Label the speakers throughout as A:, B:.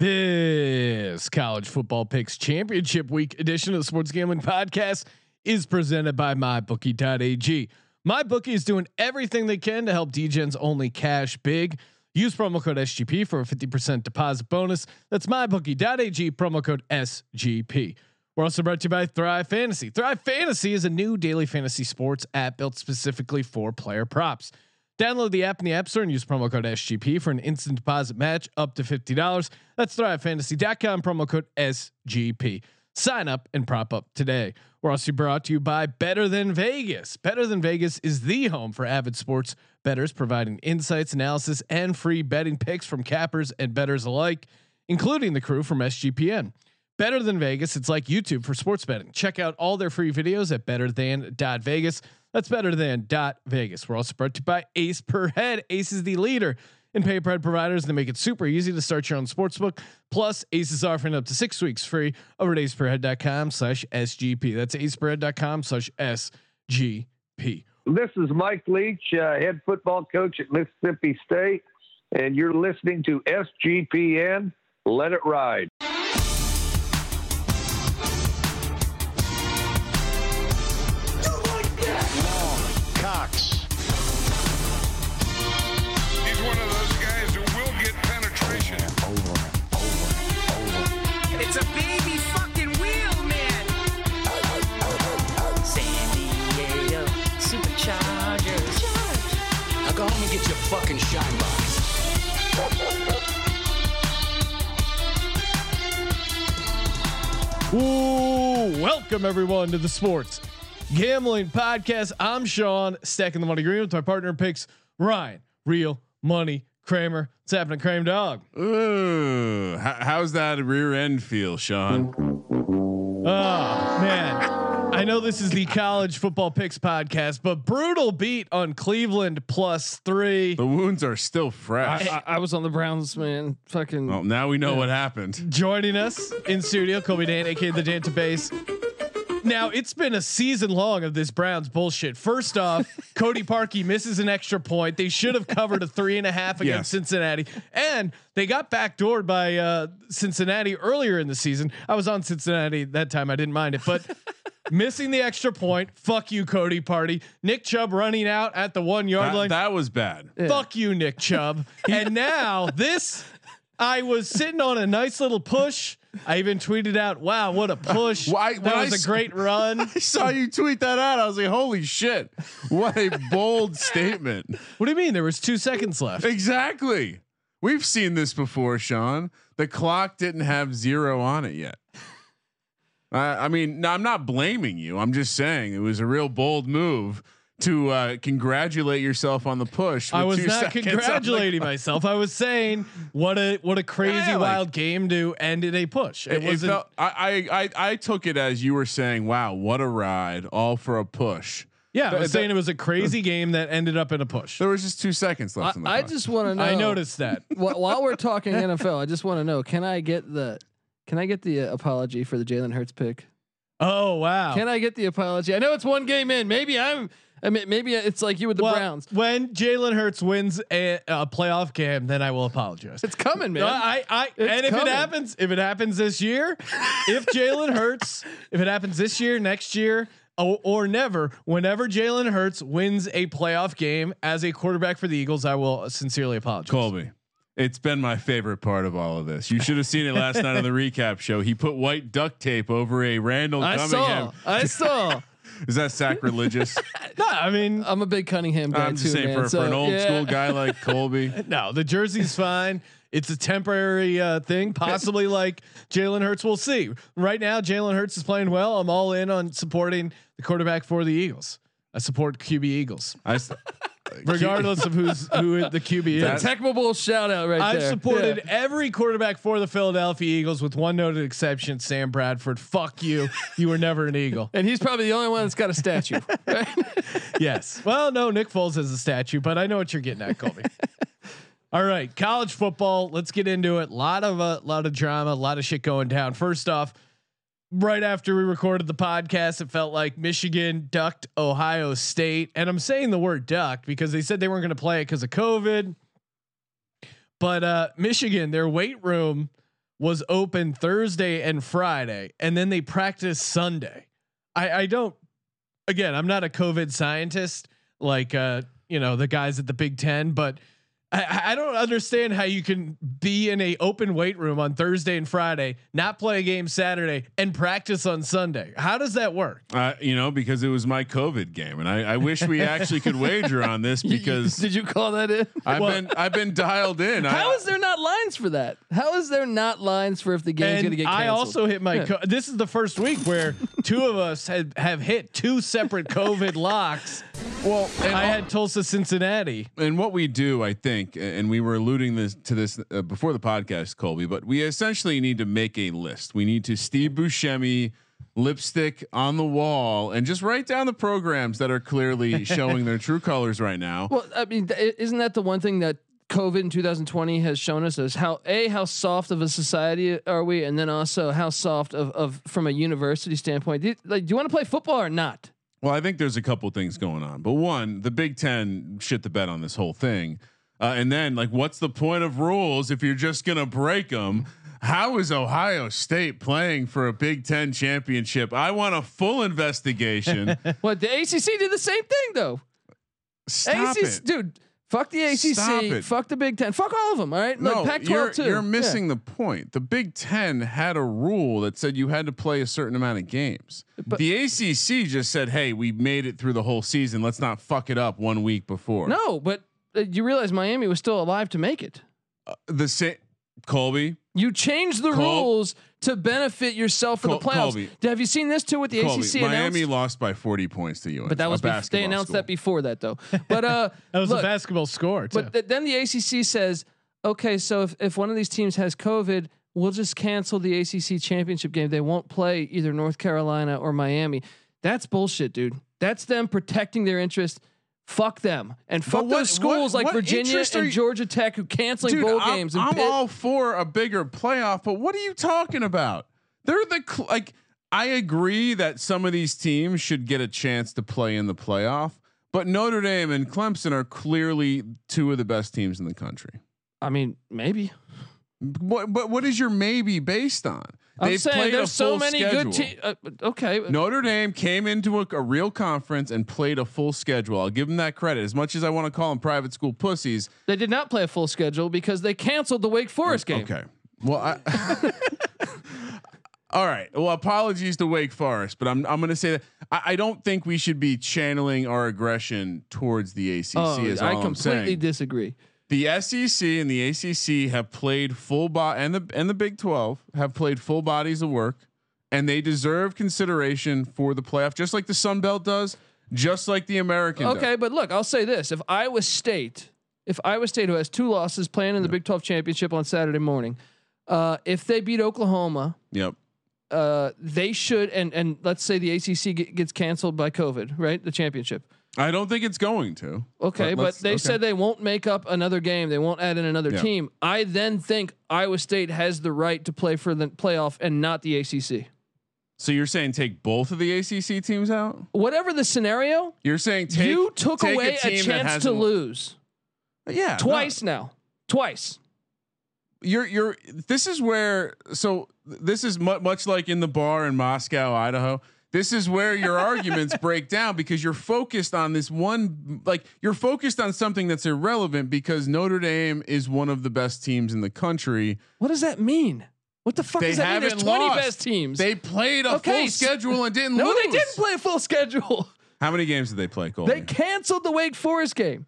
A: This college football picks championship week edition of the Sports Gambling Podcast is presented by MyBookie.ag. MyBookie is doing everything they can to help DGens only cash big. Use promo code SGP for a 50% deposit bonus. That's MyBookie.ag, promo code SGP. We're also brought to you by Thrive Fantasy. Thrive Fantasy is a new daily fantasy sports app built specifically for player props. Download the app in the App Store and use promo code SGP for an instant deposit match up to $50. That's thrivefantasy.com, promo code SGP. Sign up and prop up today. We're also brought to you by Better Than Vegas. Better Than Vegas is the home for avid sports bettors, providing insights, analysis, and free betting picks from cappers and bettors alike, including the crew from SGPN. Better Than Vegas, it's like YouTube for sports betting. Check out all their free videos at betterthan.vegas. That's better than dot Vegas. We're also brought to you by Ace Per Head. Ace is the leader in pay per head providers. They make it super easy to start your own sportsbook. Plus, Ace is offering up to six weeks free over at aceperhead.com slash SGP. That's aceperhead.com slash SGP.
B: This is Mike Leach, uh, head football coach at Mississippi State, and you're listening to SGPN. Let it ride.
C: Get
D: your fucking shine box.
A: Ooh, welcome everyone to the Sports Gambling Podcast. I'm Sean, stacking the money green with my partner picks, Ryan, Real Money Kramer. What's happening, Kramer Dog?
E: Ooh, how's that rear end feel, Sean?
A: Oh man. I know this is the college football picks podcast, but brutal beat on Cleveland plus three.
E: The wounds are still fresh.
F: I, I, I was on the Browns, man. Fucking.
E: well, now we know what happened.
A: Joining us in studio, Colby Dan, aka the Dan to base. Now it's been a season long of this Browns bullshit. First off, Cody Parkey misses an extra point. They should have covered a three and a half against
E: Yes.
A: Cincinnati, and they got backdoored by uh, Cincinnati earlier in the season. I was on Cincinnati that time. I didn't mind it, but missing the extra point. Fuck you, Cody Parkey. Nick Chubb running out at the one yard
E: That,
A: line.
E: that was bad.
A: Fuck you, Nick Chubb. and now this, I was sitting on a nice little push. I even tweeted out, "Wow, what a push!
E: Why- when
A: that
E: I
A: was
E: s-
A: a great run."
E: I saw you tweet that out. I was like, holy shit. What a bold statement.
A: What do you mean? There was two seconds left.
E: Exactly. We've seen this before, Sean. The clock didn't have zero on it yet. I I mean, no, I'm not blaming you. I'm just saying it was a real bold move to uh, congratulate yourself on the push.
A: I was not
E: seconds on the
A: congratulating
E: clock.
A: myself. I was saying what a what a crazy
E: Yeah, like-
A: wild game to end in a push. It,
E: It, it
A: wasn't.
E: felt, I, I I I took it as you were saying, "Wow, what a ride! All for a push."
A: yeah, I was
E: that-
A: saying it was a crazy game that ended up in a push.
E: There was just two seconds
F: I,
E: left. on the
F: I just want to know.
A: I noticed that.
F: Wh- while we're talking NFL, I just want to know: Can I get the? Can I get the uh, apology for the Jalen Hurts pick?
A: Oh wow!
F: Can I get the apology? I know it's one game in. Maybe I'm. I mean, maybe it's like you with the
A: Well,
F: Browns.
A: When Jalen Hurts wins a, a playoff game, then I will apologize.
F: It's coming, man.
A: I, I,
F: It's
A: and if
F: coming.
A: it happens, if it happens this year, if Jalen Hurts, if it happens this year, next year, or, or never, whenever Jalen Hurts wins a playoff game as a quarterback for the Eagles, I will sincerely apologize.
E: Colby. It's been my favorite part of all of this. You should have seen it last night on the recap show. He put white duct tape over a Randall
F: I
E: Cunningham.
F: saw. I saw.
E: Is that sacrilegious?
A: No, I mean,
F: I'm a big Cunningham guy
E: I'm
F: too,
E: just saying
F: man.
E: for,
F: so,
E: for an old
F: yeah.
E: school guy like Colby.
A: no, the jersey's fine. It's a temporary uh, thing, possibly like Jalen Hurts. We'll see. Right now, Jalen Hurts is playing well. I'm all in on supporting the quarterback for the Eagles. I support QB Eagles.
E: I s-
A: regardless of who's who the QB is.
F: Tecmo Bowl shout out right
A: I've
F: there.
A: supported
F: Yeah.
A: every quarterback for the Philadelphia Eagles with one noted exception, Sam Bradford. Fuck you. You were never an Eagle.
F: and he's probably the only one that's got a statue. right?
A: Yes. Well, no, Nick Foles has a statue, but I know what you're getting at, Colby. All right, college football. Let's get into it. A lot of a lot of drama, a lot of shit going down. First off, right after we recorded the podcast, it felt like Michigan ducked Ohio State, and I'm saying the word ducked because they said they weren't going to play it because of COVID. But uh, Michigan, their weight room was open Thursday and Friday, and then they practiced Sunday. I, I don't. Again, I'm not a COVID scientist like uh, you know the guys at the Big Ten, but I, I don't understand how you can be in a open weight room on Thursday and Friday, not play a game Saturday, and practice on Sunday. How does that work?
E: Uh, you know, because it was my COVID game, and I, I wish we actually could wager on this because
F: did you call that in?
E: I've
A: Well-
E: been I've been dialed in.
F: How
E: I,
F: is there not lines for that? How is there not lines for if the game's going to get canceled?
A: I also hit my.
F: Yeah.
A: Co- this is the first week where two of us have, have hit two separate COVID locks.
E: well, and,
A: I had Tulsa, Cincinnati.
E: and what we do, I think, and we were alluding this to this uh, before the podcast, Colby, but we essentially need to make a list. We need to Steve Buscemi lipstick on the wall and just write down the programs that are clearly showing their true colors right now.
F: Well, I mean, th- isn't that the one thing that COVID in 2020 has shown us is how a how soft of a society are we, and then also how soft of of from a university standpoint. Do you, like, do you want to play football or not?
E: Well, I think there's a couple things going on, but one, the Big Ten shit the bed on this whole thing, uh, and then like, what's the point of rules if you're just gonna break them? How is Ohio State playing for a Big Ten championship? I want a full investigation.
F: What the ACC did the same thing though.
E: Stop
F: ACC,
E: it.
F: dude. Fuck the ACC. Fuck the Big Ten. Fuck all of them. All right.
E: No,
F: Look, Pac-12
E: you're,
F: too.
E: you're
F: Yeah.
E: missing the point. The Big Ten had a rule that said you had to play a certain amount of games.
F: But-
E: the ACC just said, "Hey, we made it through the whole season. Let's not fuck it up one week before."
F: No, but you realize Miami was still alive to make it.
E: the same. Colby,
F: You changed the
E: Col-
F: rules to benefit yourself for
E: Col-
F: the playoffs.
E: Colby.
F: Have you seen this too with the
E: Colby,
F: ACC
E: Miami
F: announced?
E: lost by 40 points to UNC.
F: But that
E: a
F: was bef- they announced
E: school.
F: that before that though. But uh,
A: That was
F: look,
A: a basketball score. Too.
F: But th- then the ACC says, okay, so if, if one of these teams has COVID, we'll just cancel the ACC championship game. They won't play either North Carolina or Miami. That's bullshit, dude. That's them protecting their interest. Fuck them and fuck
E: what-
F: those schools
E: what-
F: like
E: what
F: Virginia and
E: you-
F: Georgia Tech who canceling
E: Dude,
F: bowl
E: I'm,
F: games. And
E: I'm
F: Pitt.
E: all for a bigger playoff, but what are you talking about? They're the cl- like. I agree that some of these teams should get a chance to play in the playoff, but Notre Dame and Clemson are clearly two of the best teams in the country.
F: I mean, maybe.
E: What? But what is your maybe based on?
F: I'm saying there's so many
E: schedule.
F: good teams. Uh, okay,
E: Notre Dame came into a, a real conference and played a full schedule. I'll give them that credit. As much as I want to call them private school pussies,
F: they did not play a full schedule because they canceled the Wake Forest game.
E: Okay. Well, I. All right. Well, apologies to Wake Forest, but I'm I'm going to say that I, I don't think we should be channeling our aggression towards the ACC.
F: Oh, I completely disagree.
E: The SEC and the ACC have played full body, and the and the Big Twelve have played full bodies of work, and they deserve consideration for the playoff, just like the Sun Belt does, just like the American. does.
F: Okay, but look, I'll say this: if Iowa State, if Iowa State, who has two losses, playing in the Big Twelve championship on Saturday morning, uh, if they beat Oklahoma,
E: Yep.
F: uh, they should. And and let's say the ACC get, gets canceled by COVID, right? The championship.
E: I don't think it's going to.
F: Okay, but,
E: let's-
F: they
E: okay.
F: said they won't make up another game. They won't add in another
E: Yeah.
F: team. I then think Iowa State has the right to play for the playoff and not the ACC.
E: So you're saying take both of the ACC teams out?
F: Whatever the scenario,
E: You're saying take,
F: you took
E: take
F: away a,
E: that
F: chance to lose
E: Yeah,
F: twice now. Twice.
E: You're you're. This is where. So this is mu- much like in the bar in Moscow, Idaho. This is where your arguments break down because you're focused on this one. Like you're focused on something that's irrelevant because Notre Dame is one of the best teams in the country.
F: What does that mean? What the fuck
E: They
F: does that mean? There's 20
E: lost.
F: best teams.
E: They played a
F: Okay,
E: full schedule and didn't
F: no,
E: lose.
F: No, they didn't play a full schedule.
E: How many games did they play? Colby?
F: They canceled the Wake Forest game.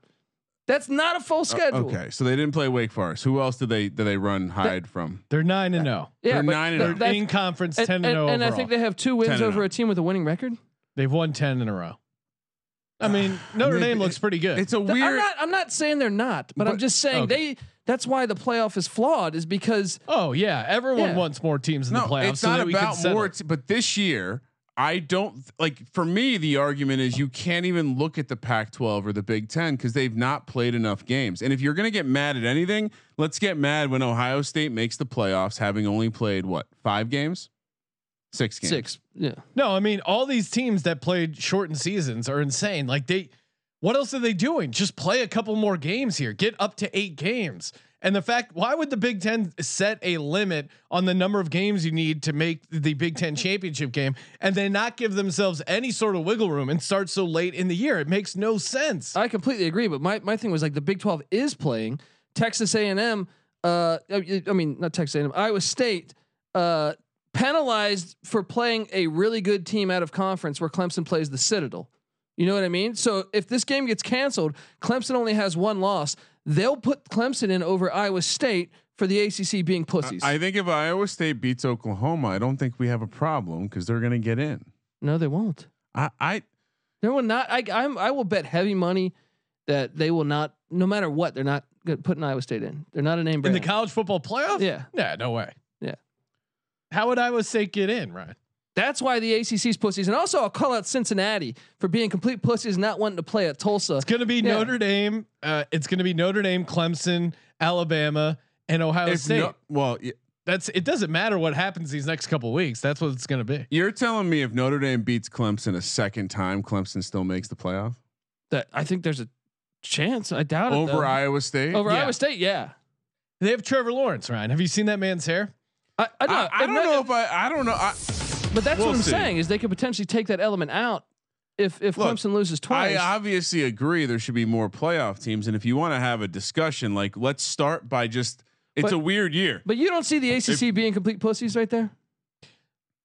F: That's not a full uh, schedule.
E: Okay, so they didn't play Wake Forest. Who else did they did they run hide from?
A: They're nine and zero.
F: Yeah,
E: They're nine and
F: th-
E: oh.
A: They're
F: that's-
A: in conference
F: and,
A: ten and
F: and,
A: zero
F: and I think they have two wins over
E: oh.
F: a team with a winning record.
A: They've won ten in a row. I mean, Notre
E: It-
A: Dame
E: it-
A: looks pretty good.
E: It's a
F: Th- I'm
E: weird.
F: not. I'm not saying they're not, but, I'm just saying
A: okay.
F: they. That's why the playoff is flawed. Is because
A: oh yeah, everyone
F: Yeah.
A: wants more teams in
E: no,
A: the playoffs.
E: it's
A: so
E: not
A: that we can
E: about more. T- but this year, I don't like. For me, the argument is you can't even look at the Pac-12 or the Big Ten because they've not played enough games. And if you're going to get mad at anything, let's get mad when Ohio State makes the playoffs, having only played what five games, six games.
F: six. Yeah.
A: No, I mean all these teams that played shortened seasons are insane. Like they, what else are they doing? Just play a couple more games here. Get up to eight games. And the fact, why would the Big Ten set a limit on the number of games you need to make the Big Ten championship game, and then not give themselves any sort of wiggle room and start so late in the year? It makes no sense.
F: I completely agree, but my, my thing was like the Big Twelve is playing Texas A and M. Uh, I I mean not Texas A and M. Iowa State. Uh, penalized for playing a really good team out of conference where Clemson plays the Citadel. You know what I mean? So if this game gets canceled, Clemson only has one loss. They'll put Clemson in over Iowa State for the ACC being pussies.
E: I think if Iowa State beats Oklahoma, I don't think we have a problem because they're going to get in.
F: no, they won't.
E: I, I
F: They will not. I I'm, I will bet heavy money that they will not. No matter what, they're not good putting Iowa State in. They're not a name brand.
A: in the college football playoff?
F: Yeah.
A: Yeah, no way.
F: Yeah.
A: How would Iowa State get in, Ryan?
F: That's why the ACC's pussies, and also I'll call out Cincinnati for being complete pussies, not wanting to play at Tulsa.
A: It's going to be
F: Yeah.
A: Notre Dame. Uh, it's going to be Notre Dame, Clemson, Alabama, and Ohio
E: if
A: State.
E: no, well, y-
A: That's it. Doesn't matter what happens these next couple weeks. That's what it's going to be.
E: you're telling me if Notre Dame beats Clemson a second time, Clemson still makes the playoff
F: That I think there's a chance. I doubt it.
E: over. Iowa State.
F: over
A: Yeah.
F: Iowa State. Yeah,
A: They have Trevor Lawrence, Ryan. Have you seen that man's hair?
F: I, I,
E: I,
F: don't,
E: I don't
F: not-
E: know if I. I don't know. I,
F: but that's
E: we'll
F: what I'm
E: see.
F: saying is they could potentially take that element out if if
E: Look,
F: Clemson loses twice.
E: I obviously agree there should be more playoff teams, and if you want to have a discussion, like let's start by just. It's
F: But-
E: a weird year.
F: but you don't see the ACC being complete pussies right there.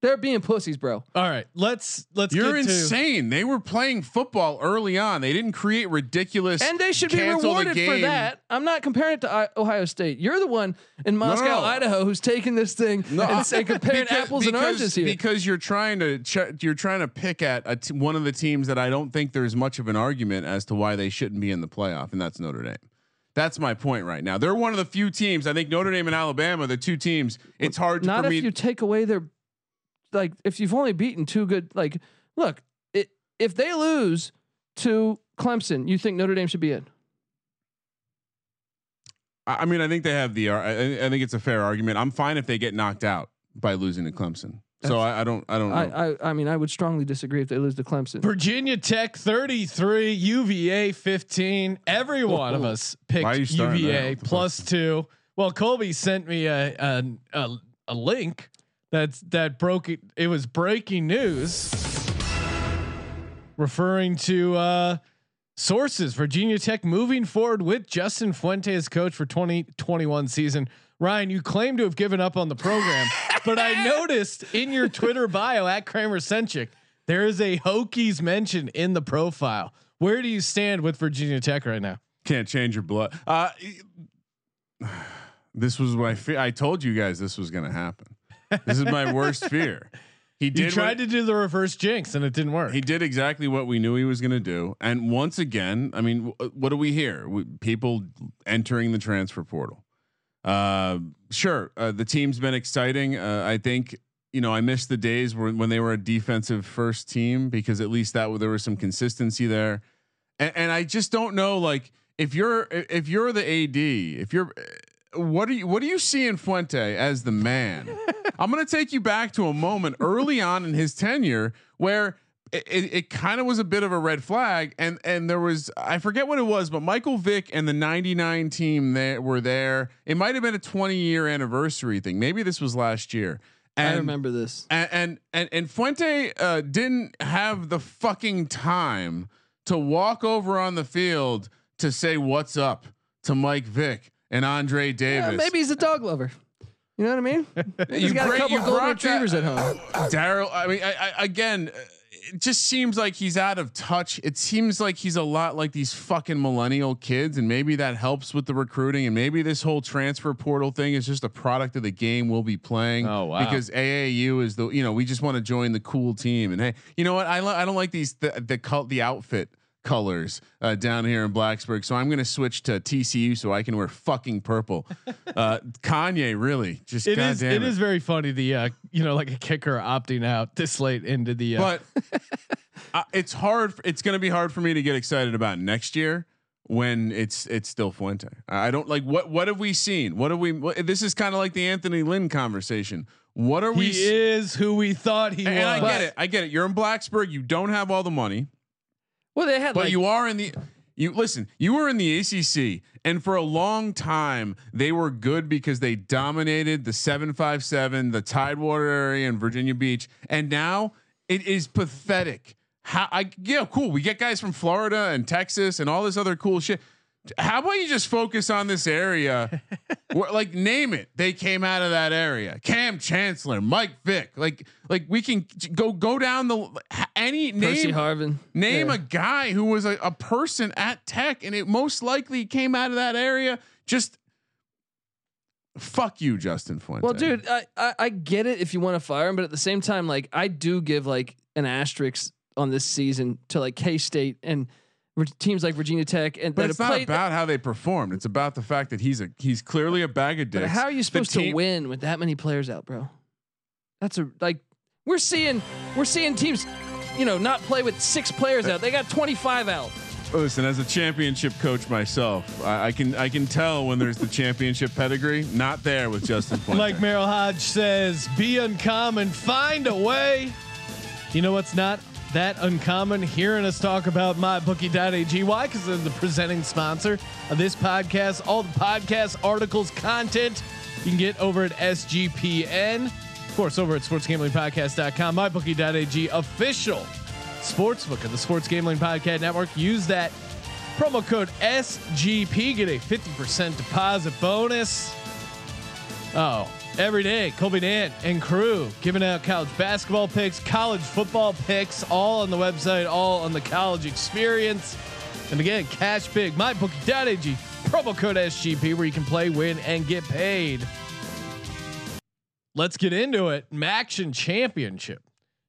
F: They're being pussies, bro.
A: All right, let's let's.
E: You're
A: get to-
E: insane. They were playing football early on. They didn't create ridiculous.
F: And they should be
E: cancel the
F: rewarded for that. I'm not comparing it to I- Ohio State. You're the one in Moscow,
E: no.
F: Idaho, who's taking this thing
E: No,
F: and say comparing
E: because-
F: apples and oranges here.
E: Because you're trying to ch- you're trying to pick at a t- one of the teams that I don't think there's much of an argument as to why they shouldn't be in the playoff, and that's Notre Dame. That's my point right now. They're one of the few teams. I think Notre Dame and Alabama, the two teams. It's hard to
F: not
E: for
F: if
E: me.
F: you take away their like if you've only beaten two good like look it, if they lose to Clemson, you think Notre Dame should be in?
E: I I mean, I think they have the. I, I think it's a fair argument. I'm fine if they get knocked out by losing to Clemson. So I, I don't. I don't know.
F: I, I I mean I would strongly disagree if they lose to Clemson.
A: Virginia Tech 33, UVA 15. Every one of us picked
E: Why are you starting
A: UVA
E: that with the
A: plus two. Well, Colby sent me a a, a a link that's that broke it. It was breaking news referring to uh, sources. Virginia Tech moving forward with Justin Fuente as coach for 2021 season. Ryan, you claim to have given up on the program, but I noticed in your Twitter bio at Kramer Centric, there is a Hokies mention in the profile. Where do you stand with Virginia Tech right now?
E: Can't change your blood. Uh, this was my fear. I told you guys this was going to happen. This is my worst fear. He
A: You tried
E: what,
A: to do the reverse jinx and it didn't work.
E: he did exactly what we knew he was going to do. And once again, I mean, w- what do we hear? We, people entering the transfer portal. Uh, sure, uh, the team's been exciting. Uh, I think you know I missed the days when when they were a defensive first team because at least that there was some consistency there. And, and I just don't know, like if you're if you're the AD, if you're what do you what do you see in Fuente as the man? I'm going to take you back to a moment early on in his tenure where it, it, it kind of was a bit of a red flag, and and there was I forget what it was, but Michael Vick and the '99 team that were there. It might have been a 20 year anniversary thing. Maybe this was last year. And,
F: I remember this.
E: and and and, and Fuente uh, didn't have the fucking time to walk over on the field to say what's up to Mike Vick and Andre Davis.
F: Yeah, maybe he's a dog lover. You know what I mean? He's
E: You
F: got
E: bring-
F: a couple
E: you
F: golden
E: brought that-
F: retrievers at home.
E: Daryl, I mean, I, I, again, it just seems like he's out of touch. It seems like he's a lot like these fucking millennial kids, and maybe that helps with the recruiting. And maybe this whole transfer portal thing is just a product of the game we'll be playing.
A: Oh, wow.
E: Because AAU is the you know we just want to join the cool team, and hey, you know what? I li- I don't like these the the cult the outfit colors uh, down here in Blacksburg. So I'm going to switch to TCU so I can wear fucking purple. Uh, Kanye, really, just
A: It is.
E: damn
A: It is very funny. The uh, you know, like a kicker opting out this late into the. Uh,
E: But uh, it's hard. It's going to be hard for me to get excited about next year when it's it's still Fuente. I don't like what what have we seen? What have we? What, this is kind of like the Anthony Lynn conversation. What are we?
A: he is who we thought he
E: and
A: was.
E: I get it. I get it. You're in Blacksburg. You don't have all the money,
F: Well, they had
E: but
F: like
E: you are in the. You listen. You were in the ACC, and for a long time they were good because they dominated the seven five seven, the Tidewater area, and Virginia Beach. And now it is pathetic. How I yeah, cool. We get guys from Florida and Texas and all this other cool shit. How about you just focus on this area? Where, like name it. They came out of that area. Kam Chancellor, Mike Vick. Like like we can go go down the any name
F: Percy
E: name
F: Harvin.
E: Name
F: Yeah.
E: a guy who was a, a person at Tech, and it most likely came out of that area. Just fuck you, Justin Fuente.
F: Well, dude, I, I I get it if you want to fire him, but at the same time, like I do give like an asterisk on this season to like K State and vir- teams like Virginia Tech and
E: but
F: that
E: it's not
F: played.
E: about how they performed. It's about the fact that he's a he's clearly a bag of
F: but
E: dicks.
F: how are you
E: The
F: supposed to win with that many players out, bro? That's a like we're seeing we're seeing teams, you know, not play with six players out. They got twenty five out.
E: Listen, as a championship coach myself, I, I can I can tell when there's the championship pedigree. Not there with Justin Fuente.
A: like Merrill Hodge says, be uncommon, find a way. You know what's not that uncommon? Hearing us talk about mybookie.ag. Why? Because they're the presenting sponsor of this podcast. All the podcast articles, content you can get over at SGPN. Of course, over at sportsgamblingpodcast.com. Mybookie.ag official sportsbook of the Sports Gambling Podcast Network. Use that promo code SGP. Get a 50% deposit bonus. Oh, every day, Colby Dan and crew giving out college basketball picks, college football picks, all on the website, all on the college experience. And again, cash big, mybookie.ag, promo code SGP, where you can play, win, and get paid. Let's get into it. Maction Championship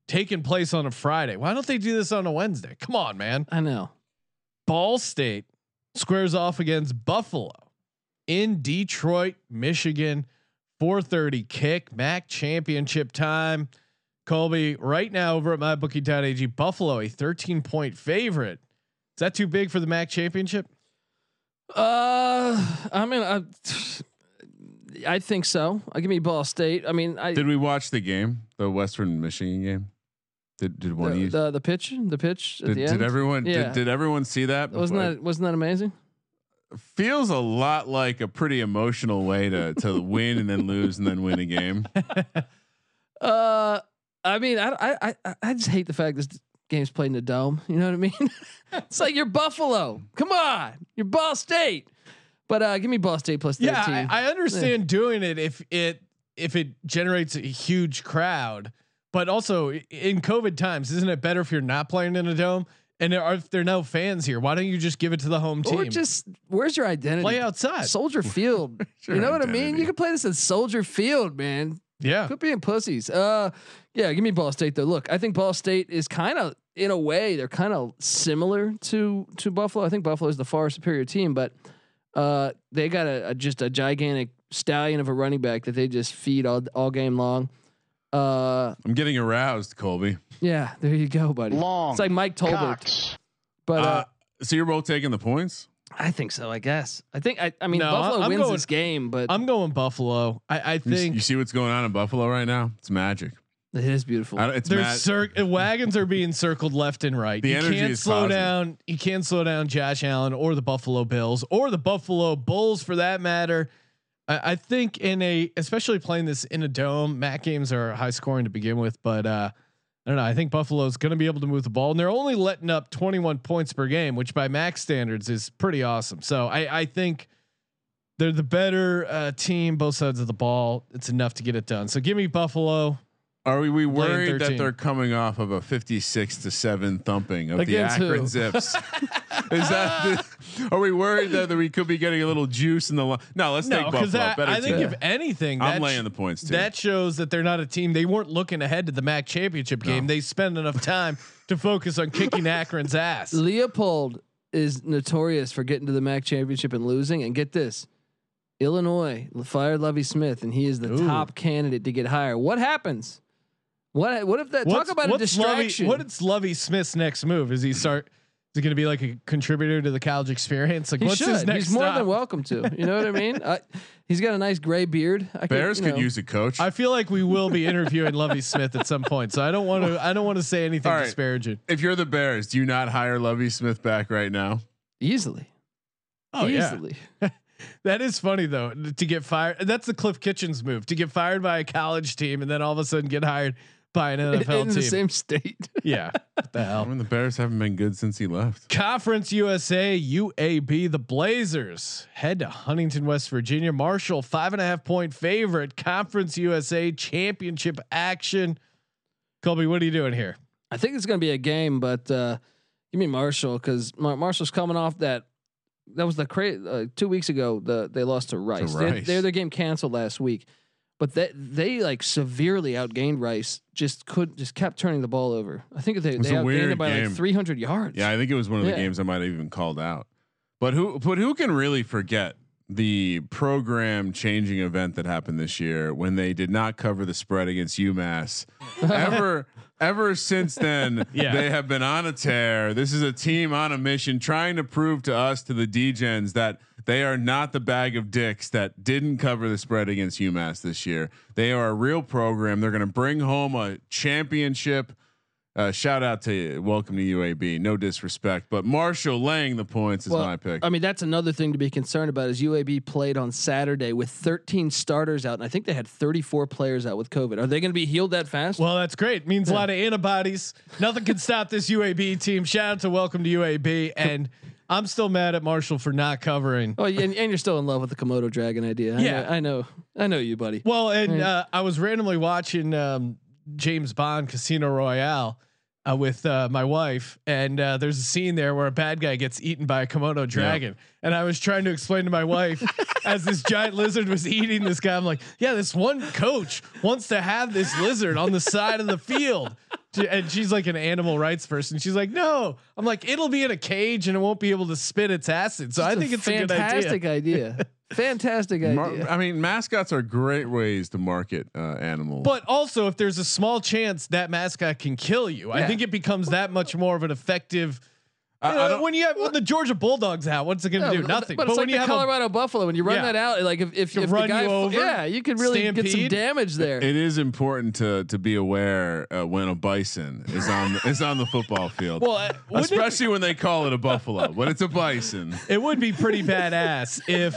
A: taking place on a Friday. Why don't they do this on a Wednesday? Come on, man.
F: I know.
A: Ball State squares off against Buffalo in Detroit, Michigan. 4:30 kick, MAC championship time. Colby, right now over at mybookie.ag, Buffalo a 13 point favorite. Is that too big for the MAC championship?
F: Uh, I mean, I, I think so. I give me Ball State. I mean, I
E: Did we watch the game, the Western Michigan game? Did did one of
F: the,
E: you?
F: the the pitch, the pitch at
E: Did,
F: the
E: did
F: end.
E: everyone?
F: Yeah.
E: Did, did everyone see that?
F: wasn't
E: before?
F: that wasn't that amazing?
E: Feels a lot like a pretty emotional way to to win and then lose and then win a game.
F: Uh, I mean, I I I, I just hate the fact this game's played in the dome. You know what I mean? it's like you're Buffalo. Come on, you're Ball State. But uh, give me Ball State plus thirteen.
A: Yeah, I, I understand doing it if it if it generates a huge crowd, but also in COVID times, isn't it better if you're not playing in a dome? And there are if there are no fans here, why don't you just give it to the home team?
F: or just where's your identity?
A: play outside.
F: Soldier Field. You know what I mean? You can play this at Soldier Field, man.
A: yeah.
F: Quit being pussies. Uh, yeah, give me Ball State though. Look, I think Ball State is kind of, in a way, they're kind of similar to to Buffalo. I think Buffalo is the far superior team, but uh, they got a, a just a gigantic stallion of a running back that they just feed all all game long. Uh,
E: I'm getting aroused, Colby.
F: yeah, there you go, buddy.
G: Long
F: It's like Mike Tolbert,
G: cocks.
F: but uh,
E: Uh, so you're both taking the points.
F: I think so. I guess. I think. I. I mean,
A: No,
F: Buffalo
A: I'm
F: wins
A: going-
F: this game, but
A: I'm going Buffalo. I, I think
E: you see what's going on in Buffalo right now? It's magic.
F: it is beautiful.
E: I it's
A: there's
E: mad.
A: cir- wagons are being circled left and right.
E: The
A: you
E: energy
A: can't
E: is
A: slow
E: positive.
A: down. You can't slow down Josh Allen or the Buffalo Bills or the Buffalo Bulls for that matter. I, I think in a especially playing this in a dome, Mac games are high scoring to begin with, but uh, I don't know. I think Buffalo's going to be able to move the ball, and they're only letting up 21 points per game, which by Mac standards is pretty awesome. So I, I think they're the better uh, team, both sides of the ball. It's enough to get it done. So give me Buffalo.
E: Are we, we worried that they're coming off of a 56 to seven thumping of
A: Against
E: the
A: who?
E: Akron Zips? Is that? The, are we worried that, that we could be getting a little juice in the line? No, let's
A: No,
E: take
A: because
E: Buffalo. Better
A: I think
E: team.
A: if anything,
E: I'm
A: that
E: laying
A: sh-
E: the points too.
A: That shows that they're not a team. They weren't looking ahead to the MAC championship game. They spent enough time to focus on kicking Akron's ass.
F: Leipold is notorious for getting to the MAC championship and losing. And get this, Illinois fired Lovie Smith, and he is the
A: Ooh.
F: top candidate to get hired. What happens? What what if that?
A: What's-
F: talk about a
A: what's Lovie-
F: distraction.
A: what is Lovie Smith's next move? Is he start? Is he going to be like a contributor to the college experience? Like,
F: he
A: what's
F: should.
A: his next
F: He's more
A: stop?
F: than welcome to. You know what I mean? I, he's got a nice gray beard. I
E: Bears
F: could, you
E: could use a coach.
A: I feel like we will be interviewing Lovie Smith at some point, so I don't want to. I don't want to say anything
E: All right.
A: disparaging.
E: if you're the Bears, do you not hire Lovie Smith back right now?
F: easily.
A: Oh yeah,
F: easily.
A: that is funny though to get fired. That's the Cliff Kitchens move to get fired by a college team and then all of a sudden get hired by an NFL
F: in
A: team.
F: the same state.
A: yeah, what the
E: I mean, the Bears haven't been good since he left.
A: Conference USA UAB the Blazers head to Huntington West Virginia Marshall five and a half point favorite Conference USA championship action. Colby, what are you doing here?
F: I think it's going to be a game, but uh, give me Marshall because Mar- Marshall's coming off that. That was the cra- uh, two weeks ago. The they lost to Rice. They,
E: Rice.
F: they had their game canceled last week, but they they like severely outgained Rice. Just could just kept turning the ball over. I think they they outgained it by
E: game.
F: like 300 yards.
E: Yeah, I think it was one of the
F: Yeah.
E: games I might have even called out. But who but who can really forget the program changing event that happened this year when they did not cover the spread against UMass? ever ever since then,
A: Yeah.
E: they have been on a tear. This is a team on a mission trying to prove to us to the DGens that they are not the bag of dicks that didn't cover the spread against UMass this year. They are a real program. They're going to bring home a championship. Uh, shout out to you. Welcome to UAB. No disrespect, but Marshall laying the points is
F: Well,
E: my pick.
F: I mean, that's another thing to be concerned about. Is UAB played on Saturday with 13 starters out, and I think they had 34 players out with COVID. Are they going to be healed that fast?
A: Well, that's great. Means a lot of antibodies. Nothing can stop this UAB team. Shout out to welcome to UAB. And I'm still mad at Marshall for not covering.
F: oh, and, and you're still in love with the Komodo dragon idea. I
A: Yeah.
F: know, I know, I know you, buddy.
A: Well, and
F: Right.
A: uh, I was randomly watching um, James Bond Casino Royale uh, with uh, my wife, and uh, there's a scene there where a bad guy gets eaten by a Komodo dragon, and I was trying to explain to my wife as this giant lizard was eating this guy. I'm like, yeah, this one coach wants to have this lizard on the side of the field. And she's like an animal rights person. She's like, no. I'm like, it'll be in a cage and it won't be able to spit its acid. So I think it's a good idea.
F: fantastic idea. Fantastic idea.
E: Mar- I mean, mascots are great ways to market uh, animals.
A: But also, if there's a small chance that mascot can kill you, I think it becomes that much more of an effective.
E: I-
A: you know,
E: I don't-
A: when you have when the Georgia Bulldogs out, what's it going to
F: No,
A: do?
F: but-
A: Nothing.
F: But, it's
A: when
F: like
A: you
F: the
A: have a,
F: Colorado Buffalo, when you run
A: Yeah.
F: that out, like if if,
A: To
F: if
A: run
F: the guy,
A: you over,
F: yeah, you could really get some damage there.
E: it is important to to be aware uh, when a bison is on is on the football field.
A: well, uh, wouldn't it-
E: especially when they call it a buffalo, but it's a bison.
A: it would be pretty badass if.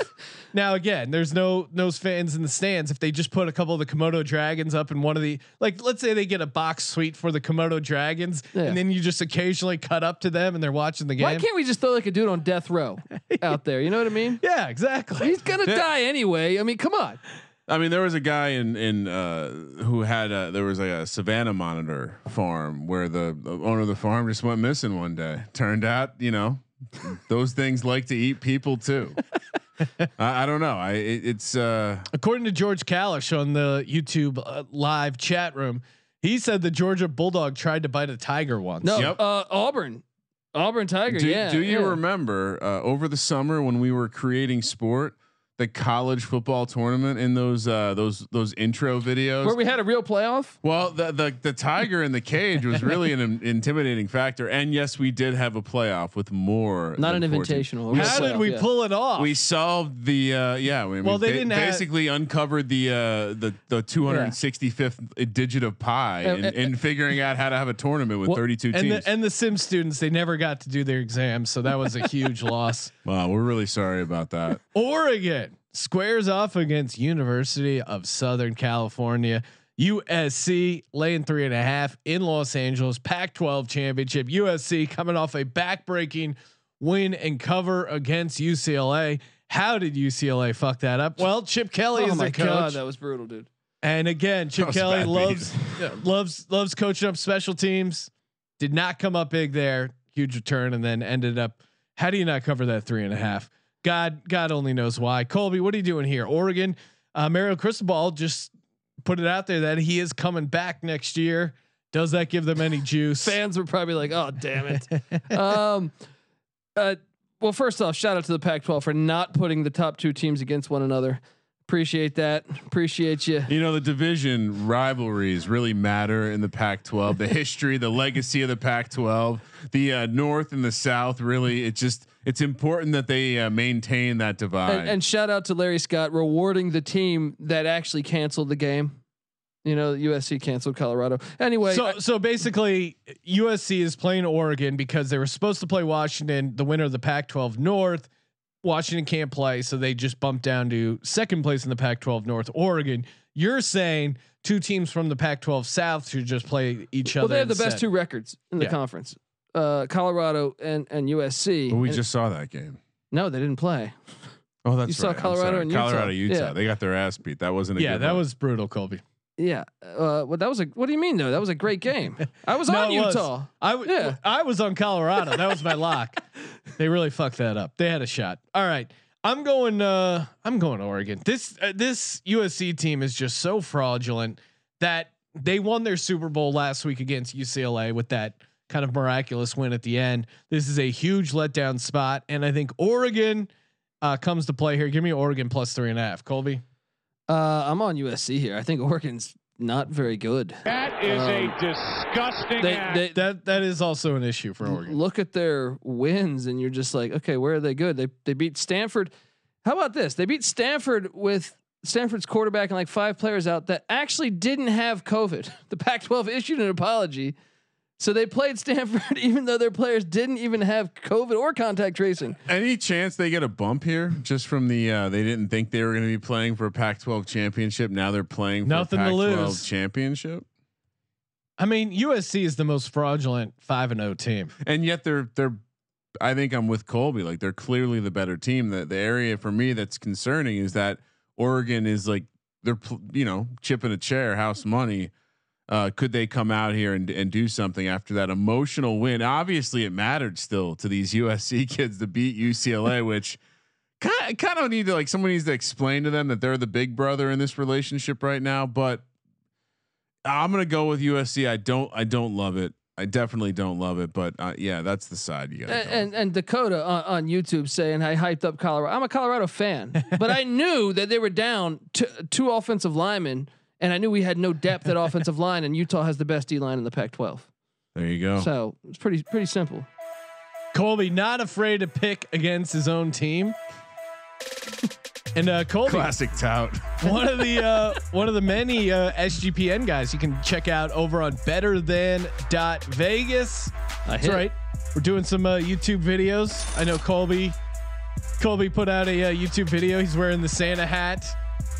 A: Now again, there's no nose fans in the stands. If they just put a couple of the Komodo dragons up in one of the like, let's say they get a box suite for the Komodo dragons,
F: Yeah.
A: and then you just occasionally cut up to them and they're watching the game.
F: Why can't we just throw like a dude on death row out there? You know what I mean?
A: yeah, exactly.
F: He's gonna die anyway. I mean, come on.
E: I mean, there was a guy in in uh, who had a, there was a, Savannah monitor farm where the, the owner of the farm just went missing one day. Turned out, you know, those things like to eat people too. I, I don't know. I it, it's uh,
A: According to George Kalish on the YouTube uh, live chat room, he said the Georgia Bulldog tried to bite a tiger once.
F: No,
E: Yep.
F: uh, Auburn, Auburn Tiger.
E: do,
F: yeah.
E: do you
F: yeah.
E: remember uh, over the summer when we were creating sport? The college football tournament in those uh, those those intro videos.
F: where we had a real playoff?
E: Well, the the the tiger in the cage was really an im- intimidating factor, and yes, we did have a playoff with more.
F: Not
E: than
F: an
E: 14.
F: invitational. a real
A: How did we
F: yeah.
A: pull it off?
E: We solved the uh, yeah. We,
A: Well,
E: we
A: they
E: ba-
A: didn't have-
E: basically uncovered the uh, the the 265th digit of pi
F: Uh,
E: in,
F: uh,
E: in figuring out how to have a tournament with
A: Well,
E: 32
A: and
E: teams.
A: the and the sim students they never got to do their exams, so that was a huge loss.
E: wow, we're really sorry about that.
A: Oregon squares off against University of Southern California. USC laying three and a half in Los Angeles, Pac-12 championship. USC coming off a backbreaking win and cover against UCLA. How did UCLA fuck that up? Well, Chip Kelly
F: Oh
A: is
F: my
A: the coach.
F: god, that was brutal, dude.
A: And again, Chip Kelly loves loves loves coaching up special teams. Did not come up big there. Huge return, and then ended up How do you not cover that three and a half? God, God only knows why. Colby, what are you doing here? Oregon, uh, Mario Cristobal just put it out there that he is coming back next year. Does that give them any juice?
F: Fans were probably like, "Oh, damn it." um, uh, well, first off, shout out to the Pac-12 for not putting the top two teams against one another. Appreciate that. Appreciate you.
E: You know, the division rivalries really matter in the Pac-12. The history, the legacy of the Pac-12, the uh, North and the South. Really, it just it's important that they uh, maintain that divide.
F: And, and shout out to Larry Scott rewarding the team that actually canceled the game. You know, USC canceled Colorado. Anyway,
A: So,
F: I-
A: so basically, USC is playing Oregon because they were supposed to play Washington, the winner of the Pac-12 North. Washington can't play, so they just bumped down to second place in the Pac-12 North. Oregon. You're saying two teams from the Pac-12 South should just play each
F: well,
A: other.
F: Well, they have the
A: instead.
F: best two records in the
A: Yeah.
F: conference. Uh, Colorado and and USC.
E: but we
F: And-
E: just saw that game.
F: no, they didn't play.
E: Oh, that's
F: saw
E: right. I'm
F: Colorado and Utah.
E: Colorado, Utah.
F: Yeah.
E: They got their ass beat. That wasn't. A
A: Yeah,
E: good
A: that
E: one.
A: was brutal, Colby.
F: Yeah. Uh, well, that was a. What do you mean though? That was a great game. I was
A: No,
F: on
A: it was.
F: Utah.
A: I w-
F: Yeah.
A: I was on Colorado. That was my lock. They really fucked that up. They had a shot. All right. I'm going uh I'm going to Oregon. This uh, this USC team is just so fraudulent that they won their Super Bowl last week against UCLA with that kind of miraculous win at the end. This is a huge letdown spot and I think Oregon uh, comes to play here. Give me Oregon plus three and a half. Colby.
F: Uh, I'm on USC here. I think Oregon's not very good.
G: That is
F: Um,
G: a disgusting
F: They, they,
A: That that is also an issue for Oregon.
F: look at their wins and you're just like, okay, where are they good? They they beat Stanford. How about this? They beat Stanford with Stanford's quarterback and like five players out that actually didn't have COVID. The Pac-12 issued an apology. So they played Stanford even though their players didn't even have COVID or contact tracing.
E: Any chance they get a bump here just from the uh, they didn't think they were going to be playing for a Pac-12 championship. Now they're playing for
A: Nothing
E: a
A: to
E: Pac-12
A: lose.
E: championship,
A: I mean, USC is the most fraudulent 5 and 0 team.
E: and yet they're they're. I think I'm with Colby. Like they're clearly the better team. The the area for me that's concerning is that Oregon is like they're you know chipping a chair, house money. Uh, could they come out here and, and do something after that emotional win? Obviously, it mattered still to these USC kids to beat UCLA, which kind kind of need to like someone needs to explain to them that they're the big brother in this relationship right now. But I'm gonna go with USC. I don't I don't love it. I definitely don't love it. But uh, yeah, that's the side you got.
F: And, and and Dakota on, on YouTube saying I hyped up Colorado. I'm a Colorado fan, but I knew that they were down t- two offensive linemen, and I knew we had no depth at offensive line, and Utah has the best D line in the Pac-12.
E: there you go.
F: So it's pretty pretty simple.
A: Colby not afraid to pick against his own team. And uh, Colby,
E: Classic tout.
A: one of the uh, one of the many uh, SGPN guys you can check out over on Better Than Dot Vegas. That's right. We're doing some uh, YouTube videos. I know Colby. Colby put out a uh, YouTube video. He's wearing the Santa hat.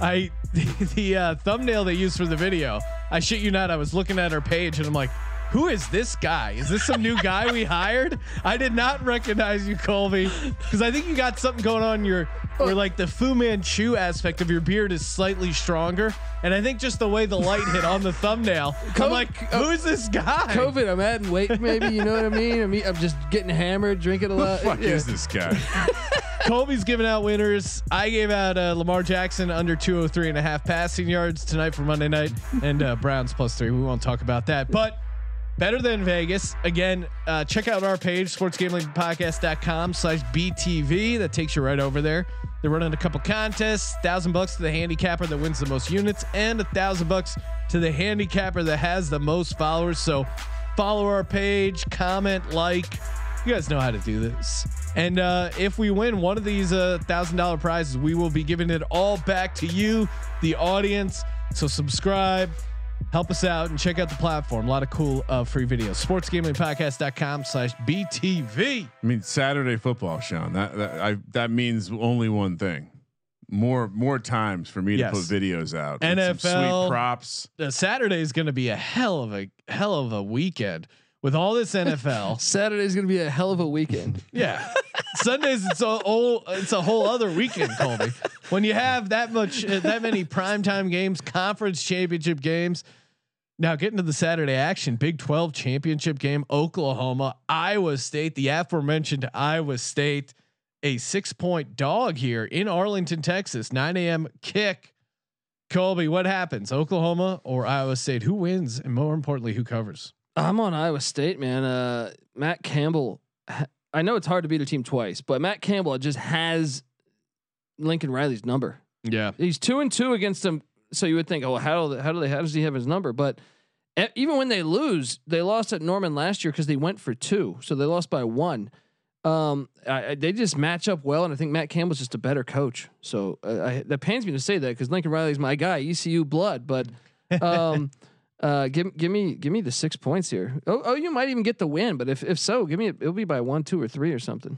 A: I the, the uh, thumbnail they used for the video. I shit you not. I was looking at her page and I'm like, who is this guy? Is this some new guy we hired? I did not recognize you, Colby, because I think you got something going on. in Your where like the Fu Manchu aspect of your beard is slightly stronger, and I think just the way the light hit on the thumbnail, I'm like, who is this guy?
F: COVID, I'm adding weight, maybe you know what I mean. I mean, I'm just getting hammered, drinking a lot.
E: Who Fuck
F: Yeah.
E: is this guy?
A: Colby's giving out winners. I gave out uh, Lamar Jackson under 203 and a half passing yards tonight for Monday night and uh, Browns plus three. We won't talk about that, but better than Vegas. Again, uh, check out our page, sportsgamblingpodcast.com slash BTV. That takes you right over there. They're running a couple contests, thousand bucks to the handicapper that wins the most units and a thousand bucks to the handicapper that has the most followers. So follow our page, comment, like, you guys know how to do this. And uh, if we win one of these uh, thousand dollar prizes, we will be giving it all back to you, the audience. So subscribe, help us out, and check out the platform. A lot of cool uh, free videos. Sportsgamblingpodcast.com slash BTV.
E: I mean, Saturday football, Sean. That that I that means only one thing: more more times for me
A: Yes.
E: to put videos out. with some
A: NFL.
E: sweet props.
A: Uh, Saturday is going to be a hell of a hell of a weekend with all this NFL.
F: Saturday's gonna be a hell of a weekend.
A: Yeah. Sundays it's a whole it's a whole other weekend, Colby. When you have that much uh, that many primetime games, conference championship games, Now getting to the Saturday action, Big 12 championship game, Oklahoma, Iowa State, the aforementioned Iowa State, a six point dog here in Arlington, Texas, 9 a.m. kick. Colby, what happens? Oklahoma or Iowa State? Who wins? And more importantly, who covers?
F: I'm on Iowa State, man. Uh, Matt Campbell. I know it's hard to beat a team twice, but Matt Campbell just has Lincoln Riley's number.
A: Yeah.
F: He's two and two against them. So you would think, oh, how do how do they how does he have his number? But e- even when they lose, they lost at Norman last year because they went for two, so they lost by one. Um, I, I- they just match up well, and I think Matt Campbell's just a better coach. So uh, I, that pains me to say that because Lincoln Riley's my guy, ECU blood. But um, uh, give give me give me the six points here. Oh, oh, you might even get the win, but if if so, give me it'll be by one, two, or three or something.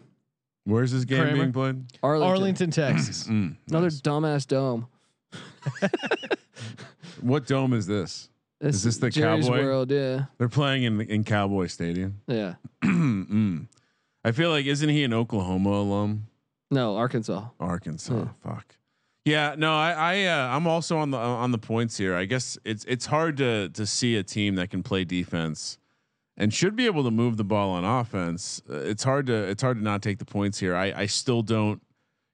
E: Where's this game
A: Kramer?
E: being played?
F: Arlington,
A: Arlington, Texas.
E: Mm,
F: another
E: nice.
F: dumbass dome.
E: What dome is this? Is this the
F: Jerry's
E: Cowboy?
F: World? Yeah,
E: They're playing in in Cowboy Stadium.
F: yeah.
E: mm. I feel like isn't he an Oklahoma alum?
F: No, Arkansas.
E: Arkansas.
F: Yeah.
E: Fuck. Yeah, no, I, I, uh, I'm also on the on the points here. I guess it's it's hard to to see a team that can play defense and should be able to move the ball on offense. Uh, it's hard to it's hard to not take the points here. I I still don't,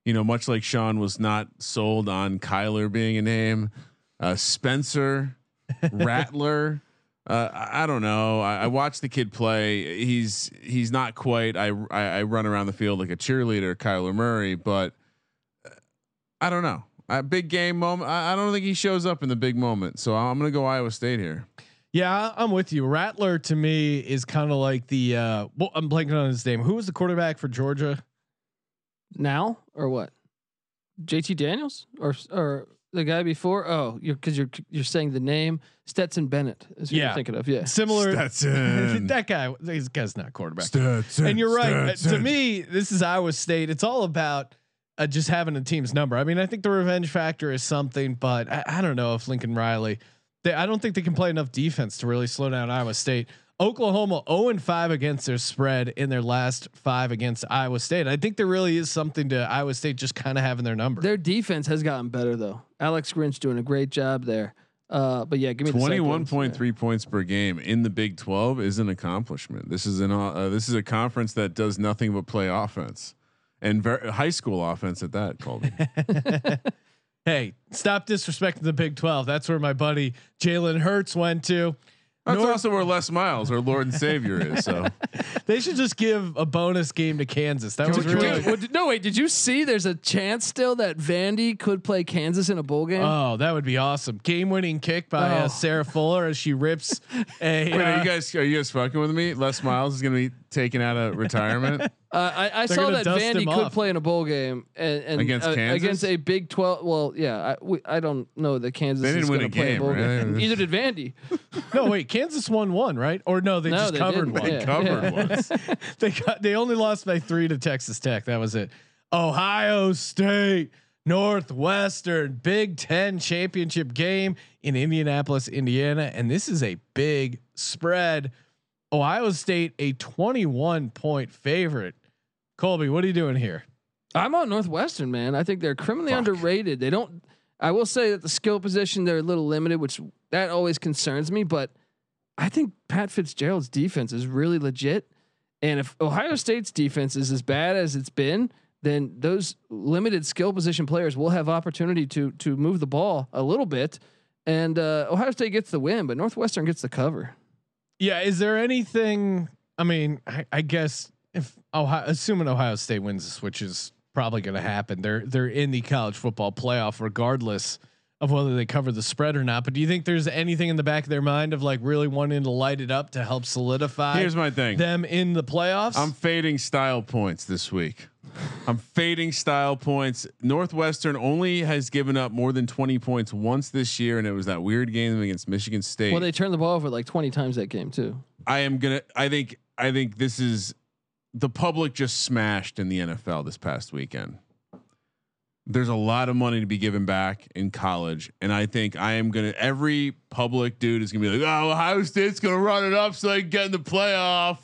E: you know, much like Sean was not sold on Kyler being a name. Uh, Spencer Rattler. Uh, I, I don't know. I, I watched the kid play. He's he's not quite. I, I I run around the field like a cheerleader, Kyler Murray, but uh, I don't know. A big game moment. I, I don't think he shows up in the big moment. So I'm gonna go Iowa State here.
A: Yeah, I'm with you. Rattler to me is kind of like the. Uh, well, I'm blanking on his name. Who was the quarterback for Georgia?
F: Now or what? JT Daniels or or the guy before? Oh, you're because you're you're saying the name Stetson Bennett is who
A: Yeah.
F: you're thinking of. Yeah.
A: Similar.
E: Stetson.
A: that guy. This guy's not quarterback.
E: Stetson,
A: and you're right. Uh, To me, this is Iowa State. It's all about uh, just having a team's number. I mean, I think the revenge factor is something, but I, I don't know if Lincoln Riley. They, I don't think they can play enough defense to really slow down Iowa State. Oklahoma 0 and 5 against their spread in their last five against Iowa State. I think there really is something to Iowa State just kind of having their number.
F: Their defense has gotten better though. Alex Grinch doing a great job there. Uh, but yeah, give me the
E: Twenty-one
F: Cyclones.
E: point three points per game in the Big Twelve is an accomplishment. This is an uh, this is a conference that does nothing but play offense and ver- high school offense at that. Colby.
A: hey, stop disrespecting the Big 12. That's where my buddy Jalen Hurts went to.
E: That's
A: North-
E: also where Les Miles, our Lord and Savior, is. So
A: They should just give a bonus game to Kansas. That was
F: Dude,
A: really.
F: what- no wait, did you see? There's a chance still that Vandy could play Kansas in a bowl game.
A: Oh, that would be awesome! Game-winning kick by uh,
F: Oh.
A: Sarah Fuller as she rips a.
E: Wait, are
A: uh,
E: you guys are you guys fucking with me? Les Miles is going to be taken out of retirement.
F: Uh, I, I saw that Vandy could
A: off.
F: play in a bowl game and, and
E: Against
F: uh,
E: Kansas?
F: against a Big Twelve. Well, yeah, I, we, I don't know that Kansas
E: They didn't
F: is
E: win
F: going
E: a
F: to play
E: game,
F: a bowl
E: right?
F: game. Either did Vandy.
A: no, wait. Kansas won one, right? Or no, they
F: No,
A: just
F: they
A: covered
F: didn't.
A: one.
E: They
F: Yeah,
E: covered
F: yeah.
E: once.
A: they got. They only lost by three to Texas Tech. That was it. Ohio State, Northwestern, Big Ten championship game in Indianapolis, Indiana, and this is a big spread. Ohio State a 21 point favorite. Colby, what are you doing here?
F: I'm on Northwestern, man. I think they're criminally
E: Fuck.
F: underrated. They don't. I will say that the skill position they're a little limited, which that always concerns me. But I think Pat Fitzgerald's defense is really legit. And if Ohio State's defense is as bad as it's been, then those limited skill position players will have opportunity to to move the ball a little bit. And uh, Ohio State gets the win, but Northwestern gets the cover.
A: Yeah, is there anything? I mean, I, I guess Ohio, assuming Ohio State wins this, which is probably going to happen, they're they're in the college football playoff regardless of whether they cover the spread or not. But do you think there's anything in the back of their mind of like really wanting to light it up to help solidify
E: Here's my thing.
A: them in the playoffs?
E: I'm fading style points this week. I'm fading style points. Northwestern only has given up more than 20 points once this year, and it was that weird game against Michigan State.
F: Well, they turned the ball over like 20 times that game too.
E: I am gonna. I think. I think this is the public just smashed in the NFL this past weekend. There's a lot of money to be given back in college, and I think I am gonna. Every public dude is gonna be like, "Oh, Ohio State's gonna run it up so they can get in the playoff."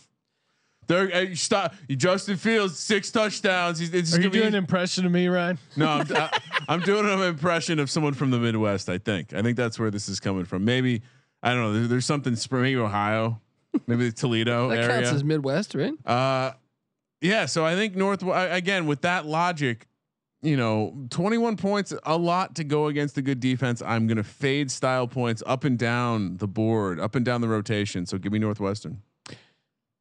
E: They're hey, stop. Justin Fields six touchdowns. He's, it's
A: Are you
E: be-
A: doing an impression of me, Ryan?
E: no, I'm, I, I'm doing an impression of someone from the Midwest. I think. I think that's where this is coming from. Maybe I don't know. There, there's something spring maybe Ohio, maybe the Toledo
F: That
E: area.
F: counts as Midwest, right?
E: Uh, yeah. So I think North again with that logic, you know, 21 points, a lot to go against a good defense. I'm gonna fade style points up and down the board, up and down the rotation. So give me Northwestern.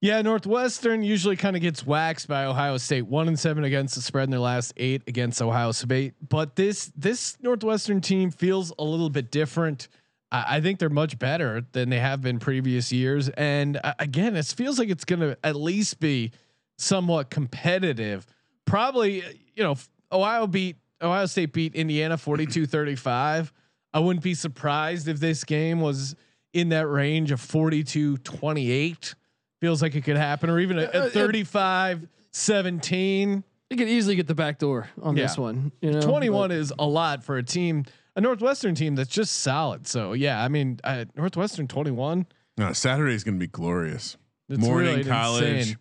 A: Yeah, Northwestern usually kind of gets waxed by Ohio State. One and seven against the spread in their last eight against Ohio State. But this this Northwestern team feels a little bit different. I, I think they're much better than they have been previous years. And uh, again, it feels like it's going to at least be somewhat competitive. Probably, you know, Ohio beat Ohio State beat Indiana 42-35. I wouldn't be surprised if this game was in that range of 42-28 feels like it could happen or even a,
F: Uh,
A: a
F: uh,
A: 35 17
F: You could easily get the back door on this one. You know,
A: 21
F: but-
A: is a lot for a team a northwestern team that's just solid. So yeah i mean uh, northwestern 21
E: No, Saturday is gonna be glorious.
A: it's
E: Morning
A: really
E: college,
A: insane.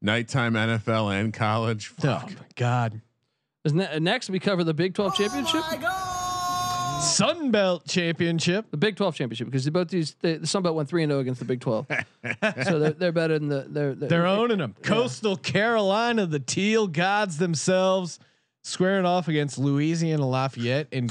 E: nighttime NFL and college.
A: oh my god.
F: Is ne- next we cover the Big 12 championship,
A: sun belt championship.
F: The Big 12 championship, because both these they, the Sun Belt went three and zero against the Big 12, so they're, they're better than the they're they're,
A: they're owning them coastal carolina the teal gods themselves squaring off against louisiana lafayette in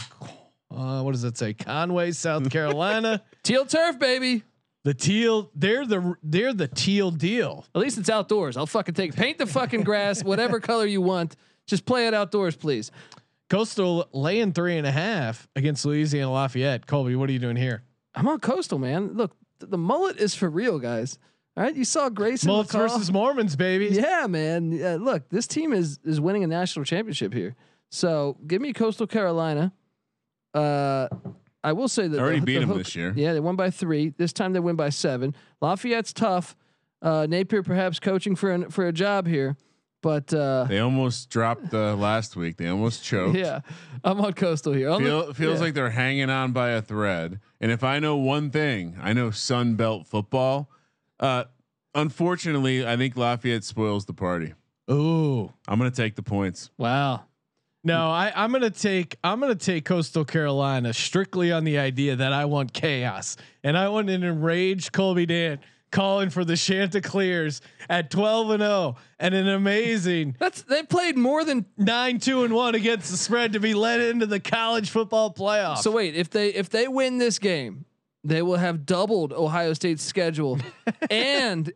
A: uh, what does it say conway south carolina
F: teal turf, baby.
A: the teal they're the they're the teal deal
F: At least it's outdoors. I'll fucking take paint the fucking grass, whatever color you want. Just play it outdoors, please.
A: Coastal laying three and a half against Louisiana Lafayette. Colby, what are you doing here?
F: I'm on coastal, man. Look, th- the mullet is for real, guys. All right, you saw Grayson
A: Mullets
F: McCall.
A: versus Mormons, baby.
F: Yeah, man. Yeah, look, this team is is winning a national championship here. So give me Coastal Carolina. Uh, I will say that they
E: Already
F: the,
E: beat
F: the
E: them
F: hook-
E: this year.
F: Yeah, they won by three. This time they win by seven. Lafayette's tough. Uh, Napier perhaps coaching for an, for a job here, but uh,
E: They almost dropped the last week. They almost choked.
F: yeah, I'm on Coastal here. On the-
E: Feel, feels
F: yeah.
E: like they're hanging on by a thread. And if I know one thing, I know Sun Belt football. Uh, unfortunately, I think Lafayette spoils the party.
A: Ooh.
E: I'm gonna take the points.
F: wow.
A: No, I, I'm gonna take I'm gonna take Coastal Carolina strictly on the idea that I want chaos and I want an enraged Colby Dan calling for the Chanticleers at 12 and 0 and an amazing
F: That's they played more than.
A: nine two and one against the spread to be led into the college football playoff.
F: So wait, if they if they win this game, they will have doubled Ohio State's schedule, and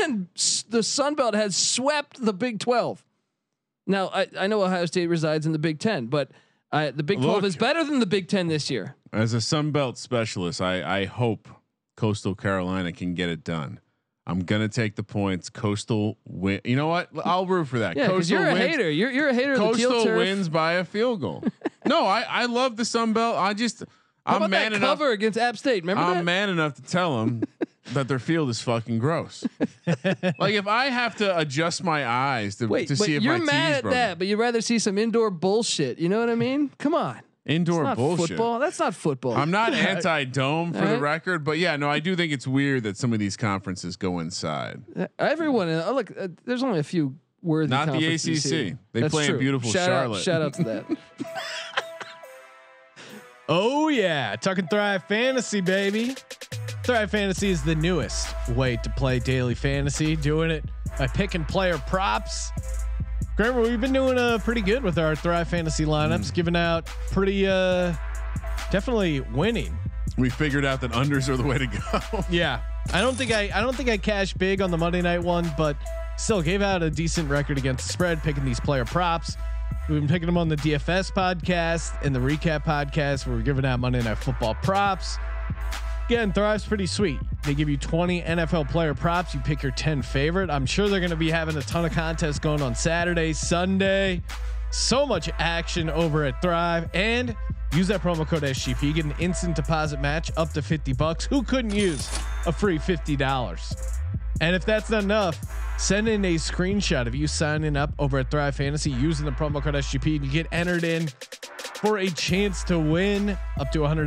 F: and the Sun Belt has swept the Big Twelve. Now I, I know Ohio State resides in the Big Ten, but uh, the Big Twelve is better than the Big Ten this year.
E: As a Sun Belt specialist, I, I hope Coastal Carolina can get it done. I'm gonna take the points. Coastal win. You know what? I'll root for that.
F: Yeah,
E: Coastal
F: you're a
E: wins.
F: hater. You're you're a hater of the teal
E: Coastal wins by a field goal. no, I, I love the Sun Belt. I just
F: How
E: I'm
F: about
E: man
F: that
E: enough.
F: cover against App State? Remember
E: I'm
F: that?
E: man enough to tell them that their field is fucking gross. like if I have to adjust my eyes to,
F: Wait,
E: to
F: but
E: see if
F: you're
E: my
F: mad at
E: broken.
F: that, but you'd rather see some indoor bullshit. You know what I mean? Come on,
E: Indoor
F: it's not
E: bullshit.
F: football. That's not football.
E: I'm not anti-dome for the record, but yeah, no, I do think it's weird that some of these conferences go inside.
F: Everyone, uh, look, uh, there's only a few worthy.
E: Not the ACC. They
F: That's
E: play in beautiful
F: shout
E: Charlotte.
F: Out, shout out to that.
A: Oh yeah, talking Thrive Fantasy, baby. Thrive Fantasy is the newest way to play daily fantasy. Doing it by picking player props. Kramer, we've been doing uh, pretty good with our Thrive Fantasy lineups, giving out pretty, uh, definitely winning.
E: We figured out that unders are the way to go.
A: Yeah, I don't think I, I don't think I cashed big on the Monday night one, but still gave out a decent record against the spread, picking these player props. We've been picking them on the DFS podcast and the recap podcast where we're giving out Monday Night Football props. Again, Thrive's pretty sweet. They give you 20 NFL player props. You pick your 10 favorite. I'm sure they're going to be having a ton of contests going on Saturday, Sunday. So much action over at Thrive. And use that promo code SGP. Get an instant deposit match up to 50 bucks. Who couldn't use a free $50? And if that's not enough, send in a screenshot of you signing up over at Thrive Fantasy using the promo code SGP and you get entered in for a chance to win up to $100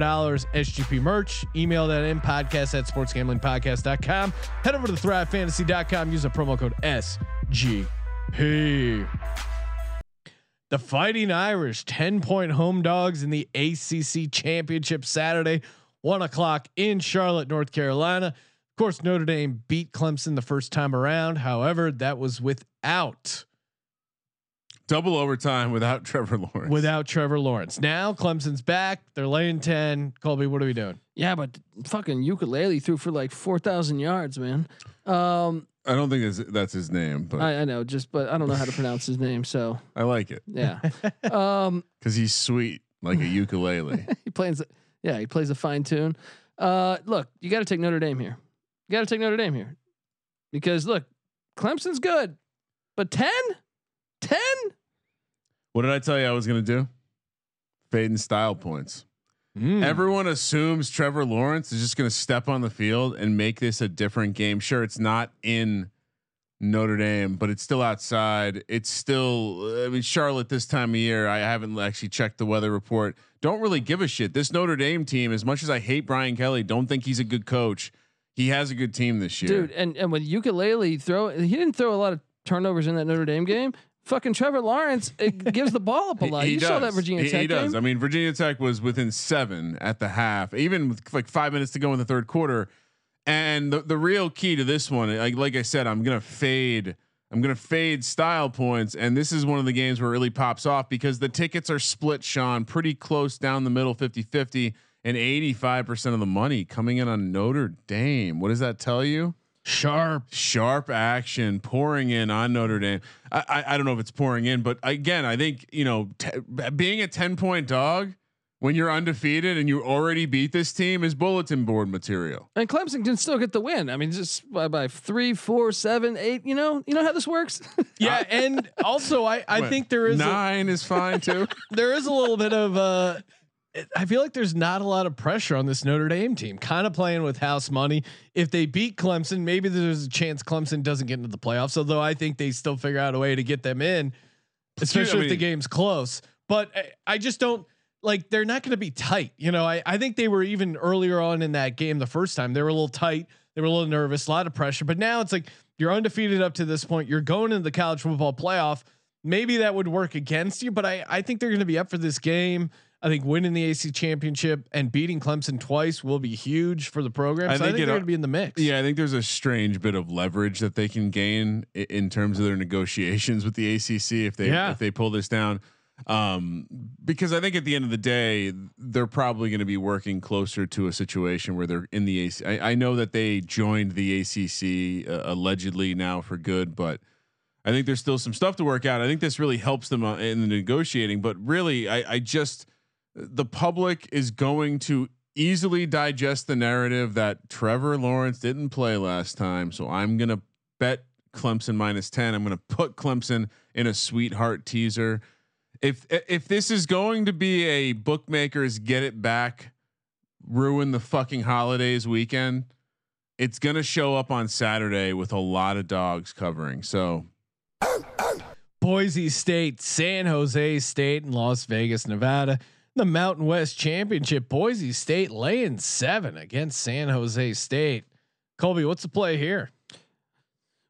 A: SGP merch. Email that in podcast at sportsgamblingpodcast.com. Head over to thrivefantasy.com. Use the promo code SGP. The Fighting Irish, 10 point home dogs in the ACC Championship Saturday. one o'clock in Charlotte, North Carolina. Of course, Notre Dame beat Clemson the first time around. However, that was without
E: Double overtime without Trevor Lawrence.
A: without Trevor Lawrence. Now Clemson's back. They're laying ten. Colby, what are we doing?
F: Yeah, but fucking ukulele threw for like four thousand yards, man. Um,
E: I don't think that's, that's his name, but I,
F: I, I know, just but I don't know how to pronounce his name, so I
E: like it
F: yeah. um,
E: because he's sweet like a ukulele.
F: he plays, yeah, he plays a fine tune. Uh, look, you got to take Notre Dame here. You got to take Notre Dame here because look, Clemson's good, but 10, 10.
E: What did I tell you I was gonna do? Fade and style points.
A: Mm.
E: Everyone assumes Trevor Lawrence is just going to step on the field and make this a different game. Sure, it's not in Notre Dame, but it's still outside. It's still, I mean, Charlotte this time of year. I haven't actually checked the weather report. Don't really give a shit. This Notre Dame team, as much as I hate Brian Kelly, don't think he's a good coach. He has a good team this year,
F: dude. And and with ukulele throw, he didn't throw a lot of turnovers in that Notre Dame game. Fucking Trevor Lawrence it gives the ball up a lot.
E: He
F: you saw that. Virginia
E: He-
F: Tech
E: He does.
F: game.
E: I mean, Virginia Tech was within seven at the half, even with like five minutes to go in the third quarter. And the, the real key to this one, like like I said, I'm gonna fade. I'm gonna fade style points, and this is one of the games where it really pops off because the tickets are split, Sean, pretty close down the middle, 50-50, and 85% of the money coming in on Notre Dame. What does that tell you?
A: Sharp.
E: sharp action pouring in on Notre Dame. I, I, I don't know if it's pouring in, but again, I think you know t- being a ten point dog when you're undefeated and you already beat this team is bulletin board material.
F: and Clemson can still get the win. I mean, just by, by three, four, seven, eight. You know, you know how this works.
A: Yeah, and also I I
E: What,
A: think there is a,
E: nine is fine too.
A: there is a little bit of uh I feel like there's not a lot of pressure on this Notre Dame team. Kind of playing with house money. If they beat Clemson, maybe there's a chance Clemson doesn't get into the playoffs. Although I think they still figure out a way to get them in, especially
E: I
A: if the game's close. But I, I just don't like they're not going to be tight. You know, I I think they were even earlier on in that game the first time they were a little tight. They were a little nervous, a lot of pressure. But now it's like you're undefeated up to this point. You're going into the college football playoff. Maybe that would work against you, but I I think they're going to be up for this game. I think winning the AC championship and beating Clemson twice will be huge for the program.
E: I
A: so I
E: think
A: think
E: it
A: they're going to be in the mix.
E: Yeah, I think there's a strange bit of leverage that they can gain i- in terms of their negotiations with the ACC if they
A: Yeah.
E: if they pull this down. Um, because I think at the end of the day, they're probably going to be working closer to a situation where they're in the AC. I, I know that they joined the ACC uh, allegedly now for good, but I think there's still some stuff to work out. I think this really helps them uh, in the negotiating, but really, I, I just the public is going to easily digest the narrative that Trevor Lawrence didn't play last time. So I'm going to bet Clemson minus 10. I'm going to put Clemson in a sweetheart teaser. If if this is going to be a bookmakers get it back ruin the fucking holidays weekend, it's going to show up on Saturday with a lot of dogs covering. So
A: Boise State, San Jose State, and Las Vegas, Nevada. The Mountain West Championship, Boise State laying seven against San Jose State. Colby, what's the play here?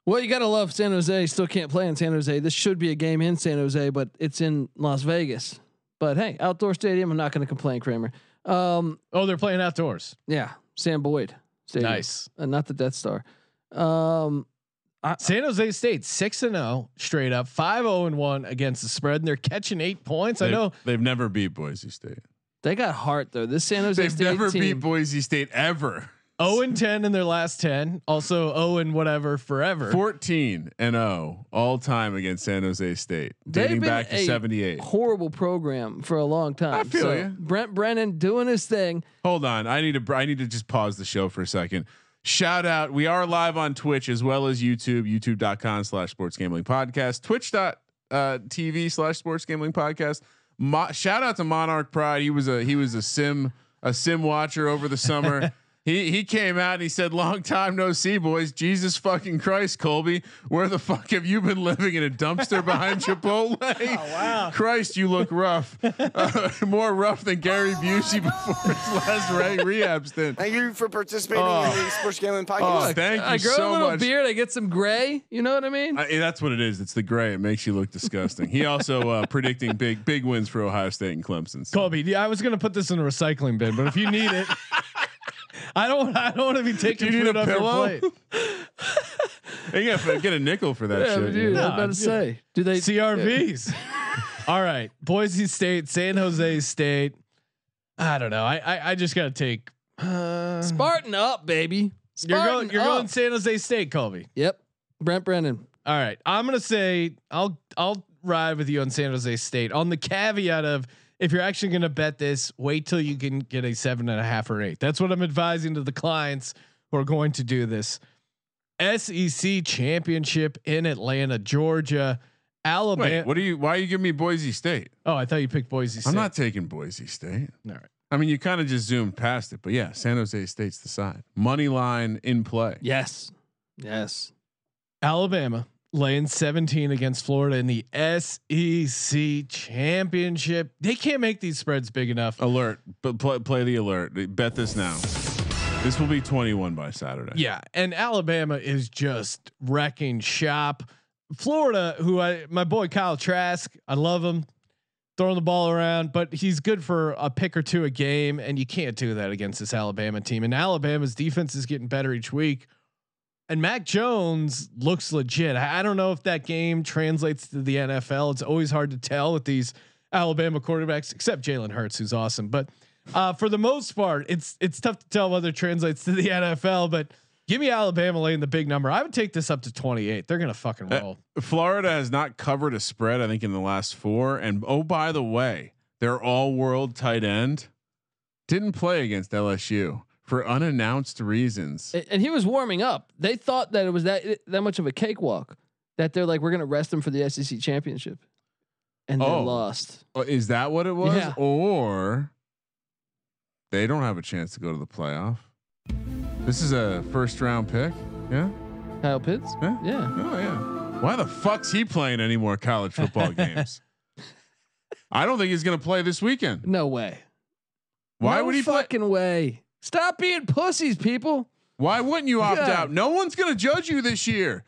F: well, you gotta love San Jose. Still can't play in San Jose. This should be a game in San Jose, but it's in Las Vegas. But hey, outdoor stadium. I'm not going to complain, Kramer. Um,
A: Oh, they're playing outdoors.
F: yeah, Sam Boyd Stadium,
A: Nice.
F: uh, not the Death Star. Um, Uh,
A: San Jose State six and zero straight up, five zero and one against the spread, and they're catching eight points. I
E: they've-
A: know
E: they've never beat Boise State.
F: they got heart though. This San Jose State.
E: They've
F: State
E: never
F: team,
E: beat Boise State ever.
A: zero oh and ten in their last ten. Also zero and whatever forever.
E: 14 and 0 all time against San Jose State,
F: They've
E: dating
F: been
E: back to 78.
F: horrible program for a long time.
E: I feel
F: so
E: ya.
F: Brent Brennan doing his thing.
E: Hold on, I need to I need to just pause the show for a second. Shout out, we are live on Twitch as well as YouTube, youtube.com slash sports gambling podcast, twitch.tv uh, slash sports gambling podcast. Mo- shout out to Monarch Pride. He was a he was a sim a sim watcher over the summer. He he came out and he said, "Long time no see, boys. Jesus fucking Christ, Colby, where the fuck have you been living in a dumpster behind Chipotle? wow, Christ, you look rough, uh, more rough than Gary Busey before his last re- rehab stint.
G: Thank you for participating
E: Oh.
G: in the Sports Gambling
E: Oh,
G: Podcast.
E: thank you
F: I grow
E: so
F: a little
E: much.
F: beard. I get some gray. You know what I mean?
E: I, that's what it is. It's the gray. It makes you look disgusting. He also uh, predicting big big wins for Ohio State and Clemson. So.
A: Colby, yeah, I was gonna put this in a recycling bin, but if you need it, I don't. I don't want to be taking
E: Do you need
A: food
E: a
A: off your
E: pillow?
A: plate.
E: You gotta get a nickel for that
F: Yeah,
E: shit.
F: dude,
E: yeah.
F: I was about to say, do they
A: CRVs. All right, Boise State, San Jose State. I don't know. I I, I just gotta take. Uh,
F: Spartan up, baby?
A: you're going. You're
F: up.
A: going San Jose State, Colby.
F: Yep, Brent Brennan.
A: All right, I'm gonna say I'll I'll ride with you on San Jose State on the caveat of if you're actually gonna bet this, wait till you can get a seven and a half or eight. That's what I'm advising to the clients who are going to do this. SEC championship in Atlanta, Georgia, Alabama.
E: Wait, what are you? Why are you giving me Boise State?
A: oh, I thought you picked Boise State.
E: I'm not taking Boise State.
A: All right.
E: I mean, you kind of just zoomed past it, but yeah, San Jose State's the side. Money line in play.
F: Yes, yes.
A: Alabama laying 17 against Florida in the SEC championship. They can't make these spreads big enough.
E: Alert, but play, play the alert. Bet this now. This will be 21 by Saturday.
A: Yeah, and Alabama is just wrecking shop. Florida, who I my boy Kyle Trask, I love him, throwing the ball around, but he's good for a pick or two a game, and you can't do that against this Alabama team. And Alabama's defense is getting better each week. And Mac Jones looks legit. I, don't know if that game translates to the NFL. It's always hard to tell with these Alabama quarterbacks, except Jalen Hurts, who's awesome. But uh, for the most part, it's it's tough to tell whether it translates to the NFL. But give me Alabama laying the big number. I would take this up to 28. They're gonna fucking
E: Uh,
A: roll.
E: Florida has not covered a spread, I think, in the last four. And oh, by the way, their all world tight end didn't play against LSU for unannounced reasons.
F: And he was warming up. They thought that it was that that much of a cakewalk that they're like, we're gonna rest him for the SEC championship, and they
E: Oh.
F: lost.
E: Oh, Is that what it was?
F: Yeah.
E: Or they don't have a chance to go to the playoff. This is a first round pick. Yeah.
F: Kyle Pitts.
E: Yeah.
F: Yeah.
E: Oh yeah. Why the fuck's he playing any more college football games? I don't think he's going to play this weekend.
F: No way.
E: Why
F: No
E: would he play?
F: fucking way? Stop being pussies, people.
E: Why wouldn't you opt
F: God.
E: out? No one's going to judge you this year.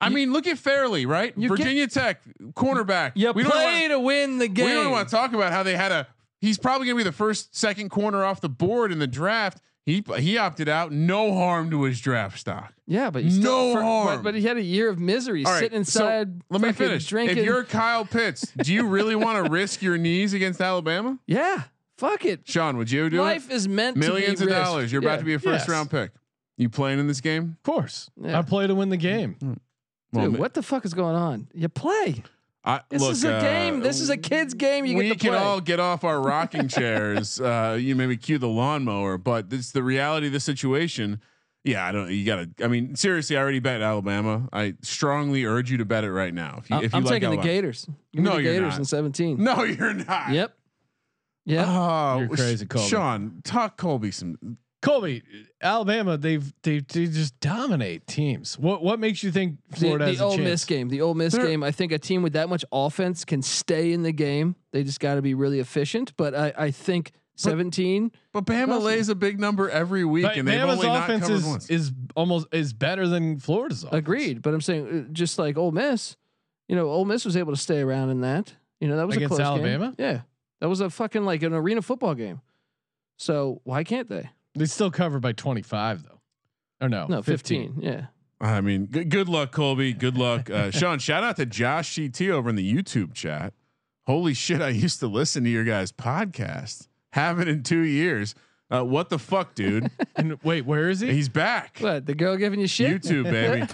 E: I mean, look at Farley, right?
F: you
E: Virginia Tech cornerback.
F: You
E: we don't
F: play
E: wanna-
F: to win the game.
E: We don't want to talk about how they had a. He's probably going to be the first, second corner off the board in the draft. He he opted out. No harm to his draft stock.
F: Yeah, but you
E: No
F: for-
E: harm.
F: But, but he had a year of misery
E: right,
F: sitting
E: so
F: inside.
E: let me finish.
F: Drinking.
E: If you're Kyle Pitts, do you really want to risk your knees against Alabama?
F: yeah, fuck it.
E: Sean, would you do it?
F: Life
E: it?
F: is meant
E: Millions
F: to
E: of
F: be risked.
E: dollars. You're
F: Yeah.
E: about to be a first
A: Yes.
E: round pick. You playing in this game?
A: Of course,
F: Yeah.
A: I play to win the game.
E: Well,
F: Dude,
E: ma-
F: what the fuck is going on? You play.
E: I,
F: This
E: look,
F: is a
E: uh,
F: game. This is a kid's game. You
E: we
F: get to
E: can
F: play.
E: all get off our rocking chairs. Uh, you maybe cue the lawnmower, but it's the reality of the situation. Yeah, I don't. You gotta. I mean, seriously, I already bet Alabama. I strongly urge you to bet it right now. If you,
F: I'm,
E: if you
F: I'm
E: like
F: taking the Gators. Give me
E: No,
F: the
E: you're
F: Gators
E: not.
F: in 17.
E: No, you're not.
F: Yep. Yep.
E: Oh,
A: You're crazy, Colby.
E: Sean. Talk Colby some.
A: Colby, Alabama, they've they they just dominate teams. What what makes you think
F: the,
A: Florida
F: the
A: has a
F: Ole
A: chance?
F: Miss game. The Ole Miss
E: They're-
F: game. I think a team with that much offense can stay in the game. They just got to be really efficient. But I, I think 17.
E: But Bama
F: Awesome.
E: lays a big number every week,
A: But
E: and they've
A: Bama's
E: only not
A: offense
E: covered
A: is,
E: once.
A: is almost is better than Florida's. Offense.
F: Agreed. But I'm saying uh, just like Ole Miss, you know, Ole Miss was able to stay around in that. You know, that was
A: Against
F: a close
A: Alabama?
F: Game. Yeah, that was a fucking like an arena football game. So why can't they?
A: They still covered by 25 though. Or no,
F: No, 15. Yeah.
E: I mean, good, good luck, Colby. Good luck, uh, Sean. Shout out to Josh GT over in the YouTube chat. Holy shit! I used to listen to your guys' podcast. Haven't in two years. Uh, what the fuck, dude?
A: And wait, where is he?
E: He's back.
F: What the girl giving you shit?
E: YouTube, baby.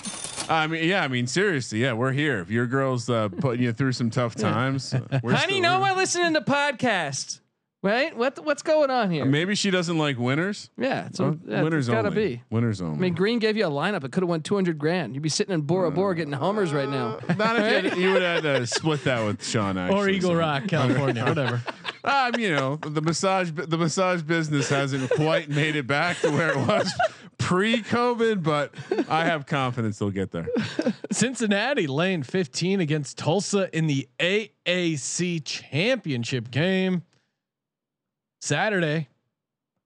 E: I mean, yeah. I mean, seriously, yeah. We're here. If your girl's uh, putting you through some tough times, uh, we're
F: Honey, no
E: we're-
F: more listening to podcasts. Right? What what's going on here?
E: Maybe she doesn't like winners.
F: yeah, so
E: Well,
F: yeah,
E: winners
F: it's gotta
E: only.
F: be.
E: Winners only.
F: I mean, Green gave you a lineup. It could have won 200 grand. You'd be sitting in Bora Bora getting Hummers right now.
E: Not if you, had- you would have had to split that with Sean. Actually,
A: or Eagle
E: so.
A: Rock, California, whatever.
E: Um, you know, the massage the massage business hasn't quite made it back to where it was pre-COVID, but I have confidence they'll get there.
A: Cincinnati laying 15 against Tulsa in the AAC championship game. Saturday,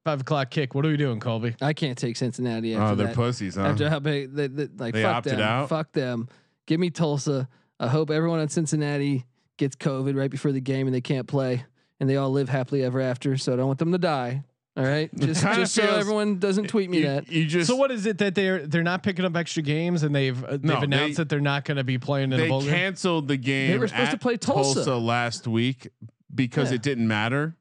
A: five o'clock kick. What are we doing, Colby?
F: I can't take Cincinnati after
E: Oh, they're
F: that.
E: pussies, huh?
F: After how big, they, they, like
E: They
F: fuck
E: opted
F: them,
E: out?
F: fuck them. Give me Tulsa. I hope everyone in Cincinnati gets COVID right before the game and they can't play, and they all live happily ever after. So I don't want them to die. All right, just, just so everyone doesn't tweet me
E: you,
F: that.
E: you just
A: So what is it that they're they're not picking up extra games and they've uh, they've
E: No,
A: announced
E: they-
A: that they're not going to be playing in
E: they
A: a bowl game?
E: canceled the game.
F: They were supposed to
E: at
F: play Tulsa.
E: last week because
F: Yeah.
E: it didn't matter.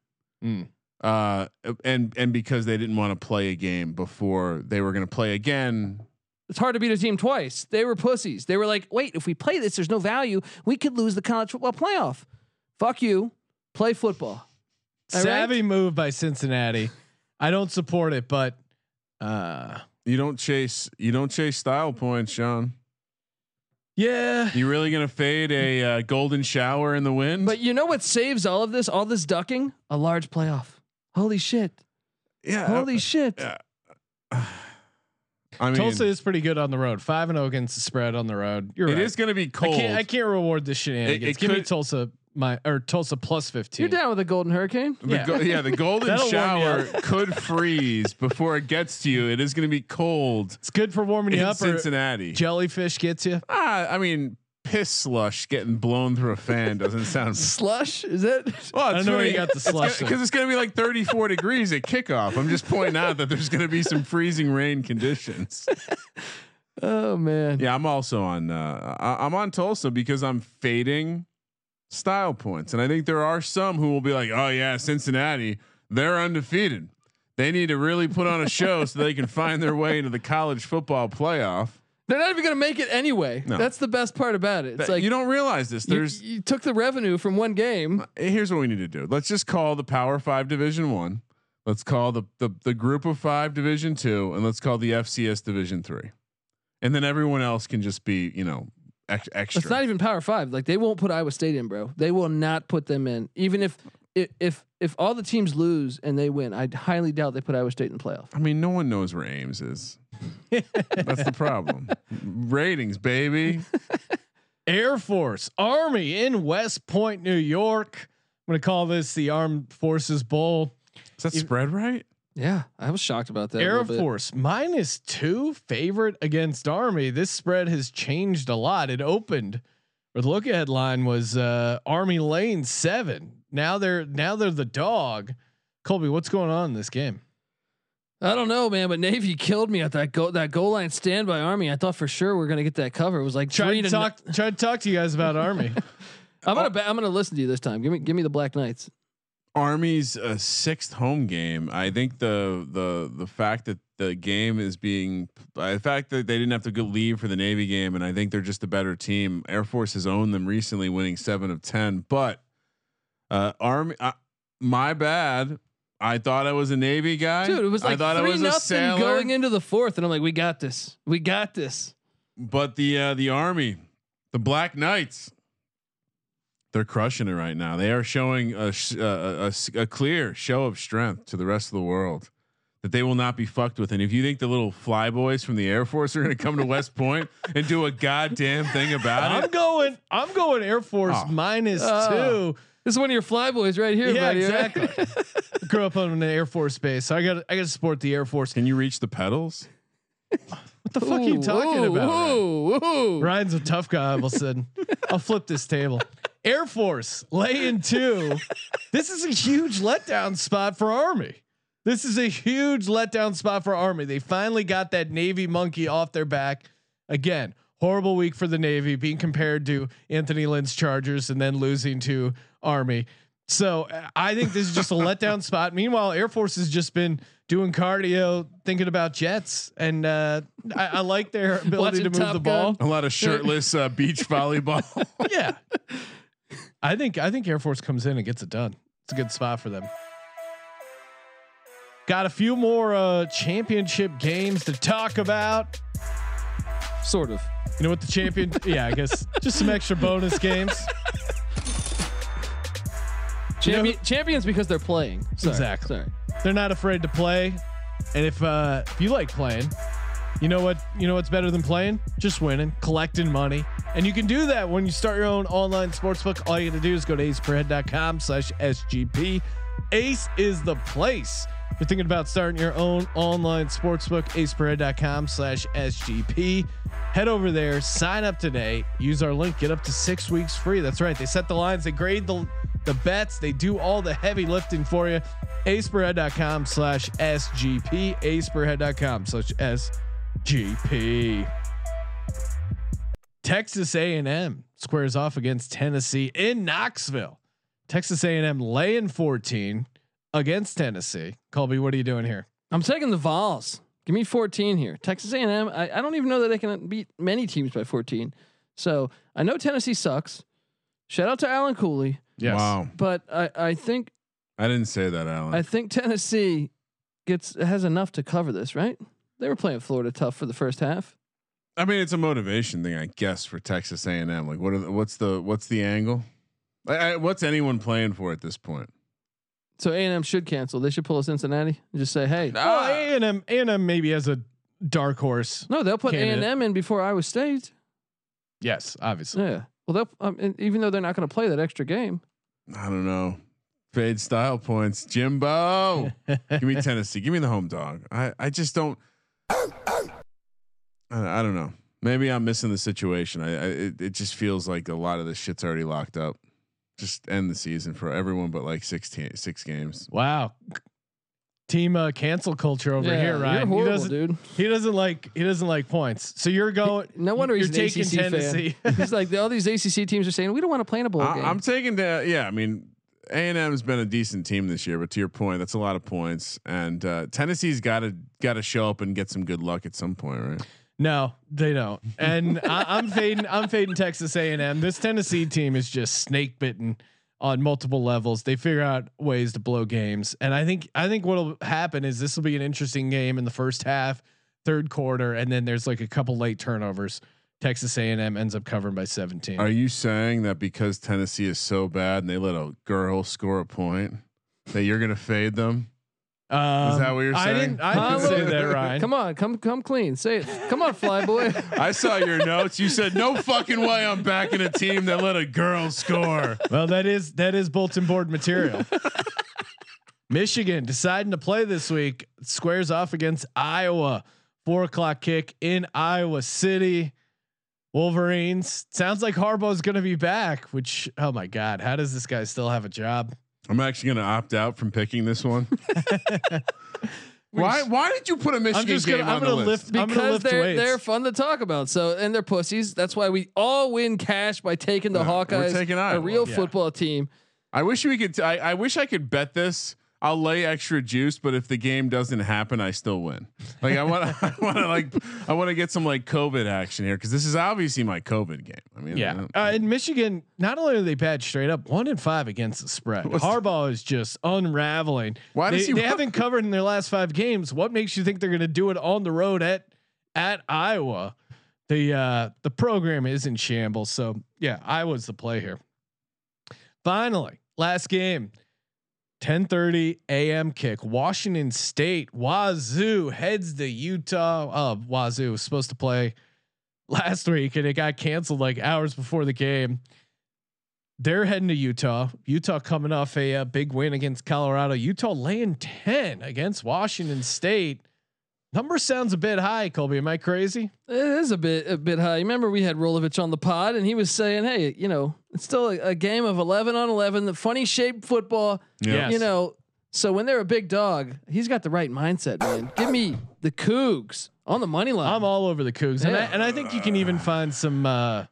A: Mm.
E: Uh, and and because they didn't want to play a game before they were going to play again.
F: It's hard to beat a team twice. They were pussies. They were like, wait, if we play this, there's no value. We could lose the college football playoff. Fuck you. Play football. All right?
A: Savvy move by Cincinnati. I don't support it, but uh,
E: You don't chase. You don't chase style points, Sean.
A: yeah,
E: You really gonna fade a uh, golden shower in the wind?
F: But you know what saves all of this, all this ducking? A large playoff. Holy shit.
E: yeah,
F: Holy shit.
E: yeah. I mean,
A: Tulsa is pretty good on the road. Five and zero against the spread on the road. You're
E: it
A: right.
E: is going to be
A: I
E: cold.
A: can't. I can't reward the shenanigans.
E: It- it
A: Give me Tulsa my or Tulsa plus fifteen.
F: You're down with a golden hurricane?
E: The
A: Yeah.
E: go- yeah, the golden
A: That'll warm you
E: shower could freeze before it gets to you. It is going to be cold
A: It's good for warming you up. Or
E: Cincinnati.
A: jellyfish gets you.
E: Ah, I mean, piss slush getting blown through a fan doesn't sound.
F: Slush? Is it?
E: Well,
A: I don't know where you got the slush
E: because it's going to be like 34 degrees at kickoff. I'm just pointing out that there's going to be some freezing rain conditions.
F: Oh man.
E: Yeah, I'm also on. Uh, I, I'm on Tulsa because I'm fading style points, and I think there are some who will be like, "Oh yeah, Cincinnati, they're undefeated. They need to really put on a show so they can find their way into the college football playoff."
F: They're not even gonna make it anyway.
E: No.
F: That's the best part about it. It's
E: That-
F: like
E: you don't realize this.
F: you- you, took the revenue from one game.
E: Uh, here's what we need to do. Let's just call the Power Five Division One. Let's call the, the the Group of Five Division Two, and let's call the FCS Division Three, and then everyone else can just be you know ex- extra.
F: It's not even Power Five. Like they won't put Iowa State in, bro. They will not put them in. Even if if if, if all the teams lose and they win, I highly doubt they put Iowa State in the playoff.
E: I mean, no one knows where Ames is. That's the problem. Ratings, baby.
A: Air Force Army in West Point, New York. I'm gonna call this the Armed Forces Bowl.
E: Is that spread right?
F: Yeah, I was shocked about that. a
A: Air
F: little bit.
A: Force minus two favorite against Army. This spread has changed a lot. It opened, or the look ahead line was uh, Army lane seven. Now they're now they're the dog. Colby, what's going on in this game?
F: I don't know, man, but Navy killed me at that goal that goal line stand by Army. I thought for sure we are gonna get that cover. It was like trying
A: to
F: to
A: talk. Try to talk to you guys about Army.
F: I'm gonna I'm gonna listen to you this time. Give me give me the Black Knights.
E: Army's uh, sixth home game. I think the the the fact that the game is being uh, the fact that they didn't have to go leave for the Navy game, and I think they're just a better team. Air Force has owned them recently, winning seven of ten. But uh, Army, uh, my bad. I thought I was a Navy guy,
F: Dude, it was like
E: I thought I
F: three
E: was a
F: nothing
E: sailor.
F: going into the fourth, and I'm like, we got this. We got this.
E: But the uh, the army, the Black Knights, they're crushing it right now. They are showing a, sh- a, a- a s- a clear show of strength to the rest of the world that they will not be fucked with. And if you think the little flyboys from the Air Force are going to come to West Point and do a goddamn thing about
A: I'm
E: it,
A: going. I'm going Air Force
E: Oh.
A: minus
F: Oh.
A: two.
F: This is one of your flyboys right here,
A: Yeah,
F: buddy. right?
A: exactly. Grew up on an Air Force base, so I got I got to support the Air Force.
E: can you reach the pedals?
A: What the fuck are you talking
F: ooh,
A: about? Ryan?
F: ooh, ooh.
A: Ryan's a tough guy. All of a sudden, I'll flip this table. Air Force laying two. This is a huge letdown spot for Army. This is a huge letdown spot for Army. They finally got that Navy monkey off their back. Again, horrible week for the Navy, being compared to Anthony Lynn's Chargers and then losing to Army. So I think this is just a letdown spot. Meanwhile, Air Force has just been doing cardio, thinking about jets, and uh, I, I like their ability
F: Watching
A: to move
F: Top
A: the ball.
F: Gun.
E: A lot of shirtless uh, beach volleyball.
A: yeah. I think I think Air Force comes in and gets it done. It's a good spot for them. Got a few more uh, championship games to talk about.
F: Sort of.
A: You know what the champion? yeah, I guess just some extra bonus games.
F: Champion, champions because they're playing. Sorry,
A: Exactly.
F: Sorry.
A: They're not afraid to play, and if uh, if you like playing, you know what? You know what's better than playing? Just winning, collecting money, and you can do that when you start your own online sportsbook. All you got to do is go to aceperhead.com/sgp. Ace is the place. If you're thinking about starting your own online sportsbook, aceperhead.com/sgp. Head over there, sign up today. Use our link, get up to six weeks free. That's right. They set the lines, they grade the the bets, they do all the heavy lifting for you. aceperhead.com slash SGP, aceperhead.com slash SGP. Texas A&M squares off against Tennessee in Knoxville. Texas A&M laying 14 against Tennessee. Colby, what are you doing here?
F: I'm taking the Vols. Give me 14 here. Texas A&M. I, I don't even know that they can beat many teams by 14. So I know Tennessee sucks. Shout out to Alan Cooley,
A: Yes.
E: Wow.
F: but I, I think
E: I didn't say that, Alan.
F: I think Tennessee gets has enough to cover this, right? They were playing Florida tough for the first half.
E: I mean, it's a motivation thing, I guess, for Texas A and M. Like, what are the, what's the what's the angle? I, I, what's anyone playing for at this point?
F: So A&M should cancel. They should pull a Cincinnati and just say, "Hey,
A: Well, A&M, A&M maybe as a dark horse.
F: no, they'll put A&M in before Iowa State."
A: Yes, obviously.
F: Yeah. Well, they'll um, and even though they're not going to play that extra game.
E: I don't know. Fade style points, Jimbo. Give me Tennessee. Give me the home dog. I I just don't. I, I don't know. Maybe I'm missing the situation. I, I it, it just feels like a lot of this shit's already locked up. Just end the season for everyone but like 16, six games.
A: Wow. Team uh, cancel culture over
F: Yeah,
A: here,
F: you're
A: he doesn't.
F: dude.
A: He doesn't like. He doesn't like points. So you're going.
F: No wonder
A: you're
F: he's
A: taking
F: ACC
A: Tennessee.
F: fan. he's like all these ACC teams are saying we don't want to play in a bowl
E: I,
F: game.
E: I'm taking the yeah. I mean, A and M's been a decent team this year, but to your point, that's a lot of points. And uh, Tennessee's got to got to show up and get some good luck at some point, right?
A: No, they don't. And I, I'm fading. I'm fading Texas A&M. This Tennessee team is just snake bitten on multiple levels. They figure out ways to blow games, and I think I think what'll happen is this will be an interesting game in the first half, third quarter, and then there's like a couple late turnovers. Texas A&M ends up covering by 17.
E: Are you saying that because Tennessee is so bad and they let a girl score a point, that you're gonna fade them?
A: Um,
E: Is that what you're
A: I
E: saying?
A: didn't. I didn't say that, Ryan.
F: Come on, come come clean. Say it. Come on, fly boy.
E: I saw your notes. You said no fucking way I'm backing a team that let a girl score.
A: Well, that is that is bulletin board material. Michigan deciding to play this week squares off against Iowa. Four o'clock kick in Iowa City. Wolverines. Sounds like Harbaugh's going to be back. Which, oh my God, how does this guy still have a job?
E: I'm actually gonna opt out from picking this one. why? Why did you put a Michigan
A: just
E: game
A: gonna- I'm
E: on
A: gonna
E: the list?
A: lift- I'm
F: because
A: lift
F: they're
A: weights.
F: they're fun to talk about. So and they're pussies. That's why we all win cash by taking the
E: Yeah, we're
F: Hawkeyes,
E: taking
F: a real
A: Yeah.
F: football team.
E: I wish we could. I, I wish I could bet this. I'll lay extra juice, but if the game doesn't happen, I still win. Like I want, I want to like, I want to get some like COVID action here because this is obviously my COVID game. I mean,
A: Yeah.
E: don't-
A: Uh, in Michigan, not only are they bad straight up, one in five against the spread.
E: What's-
A: Harbaugh is just unraveling.
E: Why
A: they,
E: does he
A: they
E: want-
A: haven't covered in their last five games. What makes you think they're going to do it on the road at at Iowa? The uh, the program is in shambles. So yeah, Iowa's the play here. Finally, last game. 10:30 a.m. kick. Washington State Wazoo heads to Utah. Uh, Wazoo was supposed to play last week and it got canceled like hours before the game. They're heading to Utah. Utah coming off a, uh big win against Colorado. Utah laying 10 against Washington State. Number sounds a bit high, Colby. Am I crazy?
F: It is a bit a bit high. Remember we had Rolovich on the pod, and he was saying, "Hey, you know, it's still a, a game of eleven on eleven. The funny shaped football.
E: Yeah.
A: Yes.
F: You know, so when they're a big dog, he's got the right mindset, man. Give me the Cougs on the money line.
A: I'm all over the Cougs. And, I, and I think you can even find some, uh,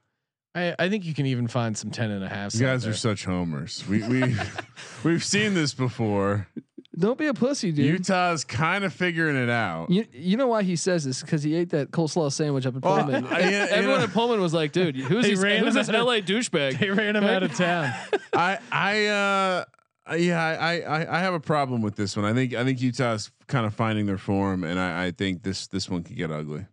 A: I, I think you can even find some 10 and a half.
E: you guys are such homers. We we we've seen this before.
F: Don't be a pussy, dude.
E: Utah's kind of figuring it out.
F: You, you know why he says this? Because he ate that coleslaw sandwich up in
E: Well,
F: Pullman.
E: I- you
F: Everyone
E: know-
F: at Pullman was like, "Dude, who's
A: They
F: this,
A: ran
F: who's this
A: of-
F: LA douchebag?"
A: They ran him out of town.
E: I I uh yeah I, I I have a problem with this one. I think I think Utah's kind of finding their form, and I, I think this this one could get ugly.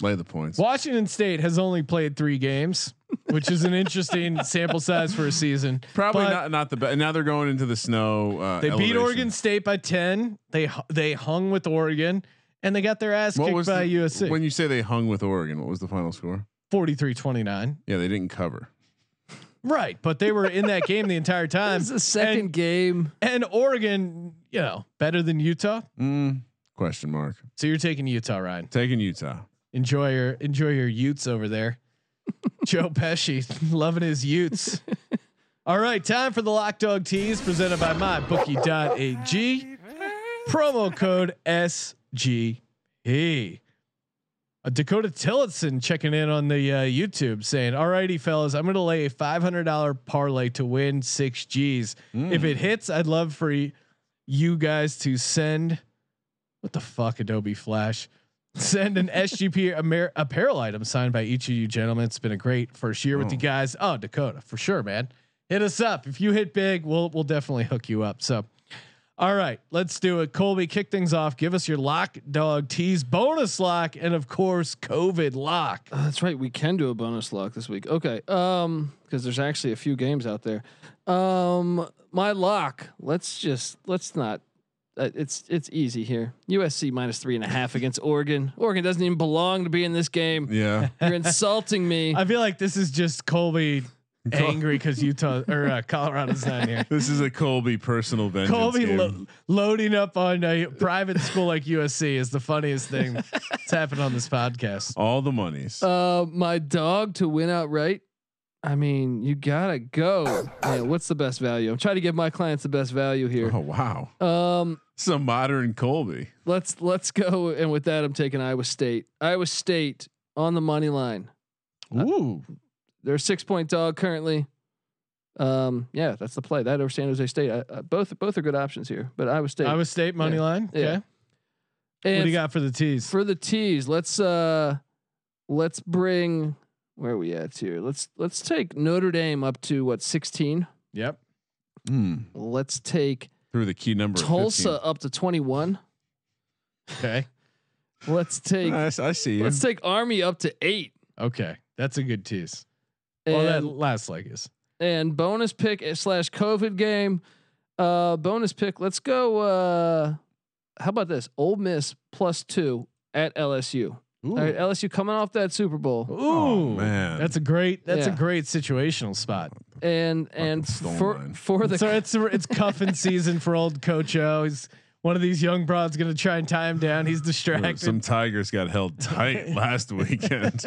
E: Lay the points.
A: Washington State has only played three games, which is an interesting sample size for a season.
E: Probably
A: But
E: not not the best. Now they're going into the snow. Uh,
A: They beat. Oregon State by 10. They they hung with Oregon and they got their ass
E: What
A: kicked
E: was
A: by
E: the,
A: USC.
E: when you say they hung with Oregon? What was the final score?
A: 43-29.
E: Yeah, they didn't cover.
A: Right, but they were in that game the entire time.
F: It's the second
A: And,
F: game.
A: and Oregon, you know, better than Utah.
E: Mm, question mark.
A: So you're taking Utah, Ryan.
E: Taking Utah.
A: Enjoy your enjoy your Utes over there. Joe Pesci loving his Utes. All right, time for the Lock Dog Tease presented by MyBookie.ag. Promo code SGP. Uh, Dakota Tillotson checking in on the uh, YouTube saying, "Alrighty, fellas, I'm going to lay a $500 parlay to win six G's. If it hits, I'd love for you guys to send what the fuck, Adobe Flash." Send an SGP Amer- apparel item signed by each of you gentlemen. It's been a great first year with you guys. Oh, Dakota, for sure, man. Hit us up. If you hit big, we'll we'll definitely hook you up. So all right, let's do it. Colby, kick things off. Give us your lock dog tease, bonus lock, and of course, COVID lock.
F: Uh, that's right. We can do a bonus lock this week. Okay. Um, because there's actually a few games out there. Um, my lock. Let's just let's not. Uh, it's it's easy here. USC minus three and a half against Oregon. Oregon doesn't even belong to be in this game.
E: Yeah.
F: You're insulting me.
A: I feel like this is just Colby angry because Utah or uh, Colorado's not here.
E: This is a Colby personal vengeance.
A: Colby
E: game.
A: lo- loading up on a private school like USC is the funniest thing that's happened on this podcast.
E: All the monies.
F: Uh, my dog to win outright. I mean, you gotta go. Man, what's the best value? I'm trying to give my clients the best value here.
E: oh wow.
F: Um,
E: It's a modern Colby.
F: let's let's go. And with that, I'm taking Iowa State. Iowa State on the money line.
A: Ooh,
F: They're a six point dog currently. Um, yeah, that's the play. That over San Jose State. I, uh, both both are good options here, but Iowa State.
A: Iowa State money
F: Yeah.
A: line. Okay,
F: Yeah.
A: what do you got for the tease?
F: for the tees? Let's uh, let's bring where are we at here? Let's let's take Notre Dame up to what 16.
A: yep.
E: Hmm.
F: Let's take
E: Through the key number.
F: Tulsa up to 21.
A: Okay.
F: Let's take
E: I, I see you.
F: let's take Army up to eight.
A: Okay, that's a good tease.
F: And,
A: Well, that last leg is.
F: and bonus pick slash COVID game. Uh, bonus pick. Let's go. Uh, how about this? Ole Miss plus two at LSU. All right, LSU coming off that Super Bowl, oh,
A: Ooh,
E: Oh, man.
A: that's a great. That's
F: Yeah.
A: a great situational spot.
F: and and for
E: mine.
F: for the
A: so it's it's cuffing season for old Coach O. He's one of these young broads going to try and tie him down. He's distracted.
E: Some Tigers got held tight last weekend.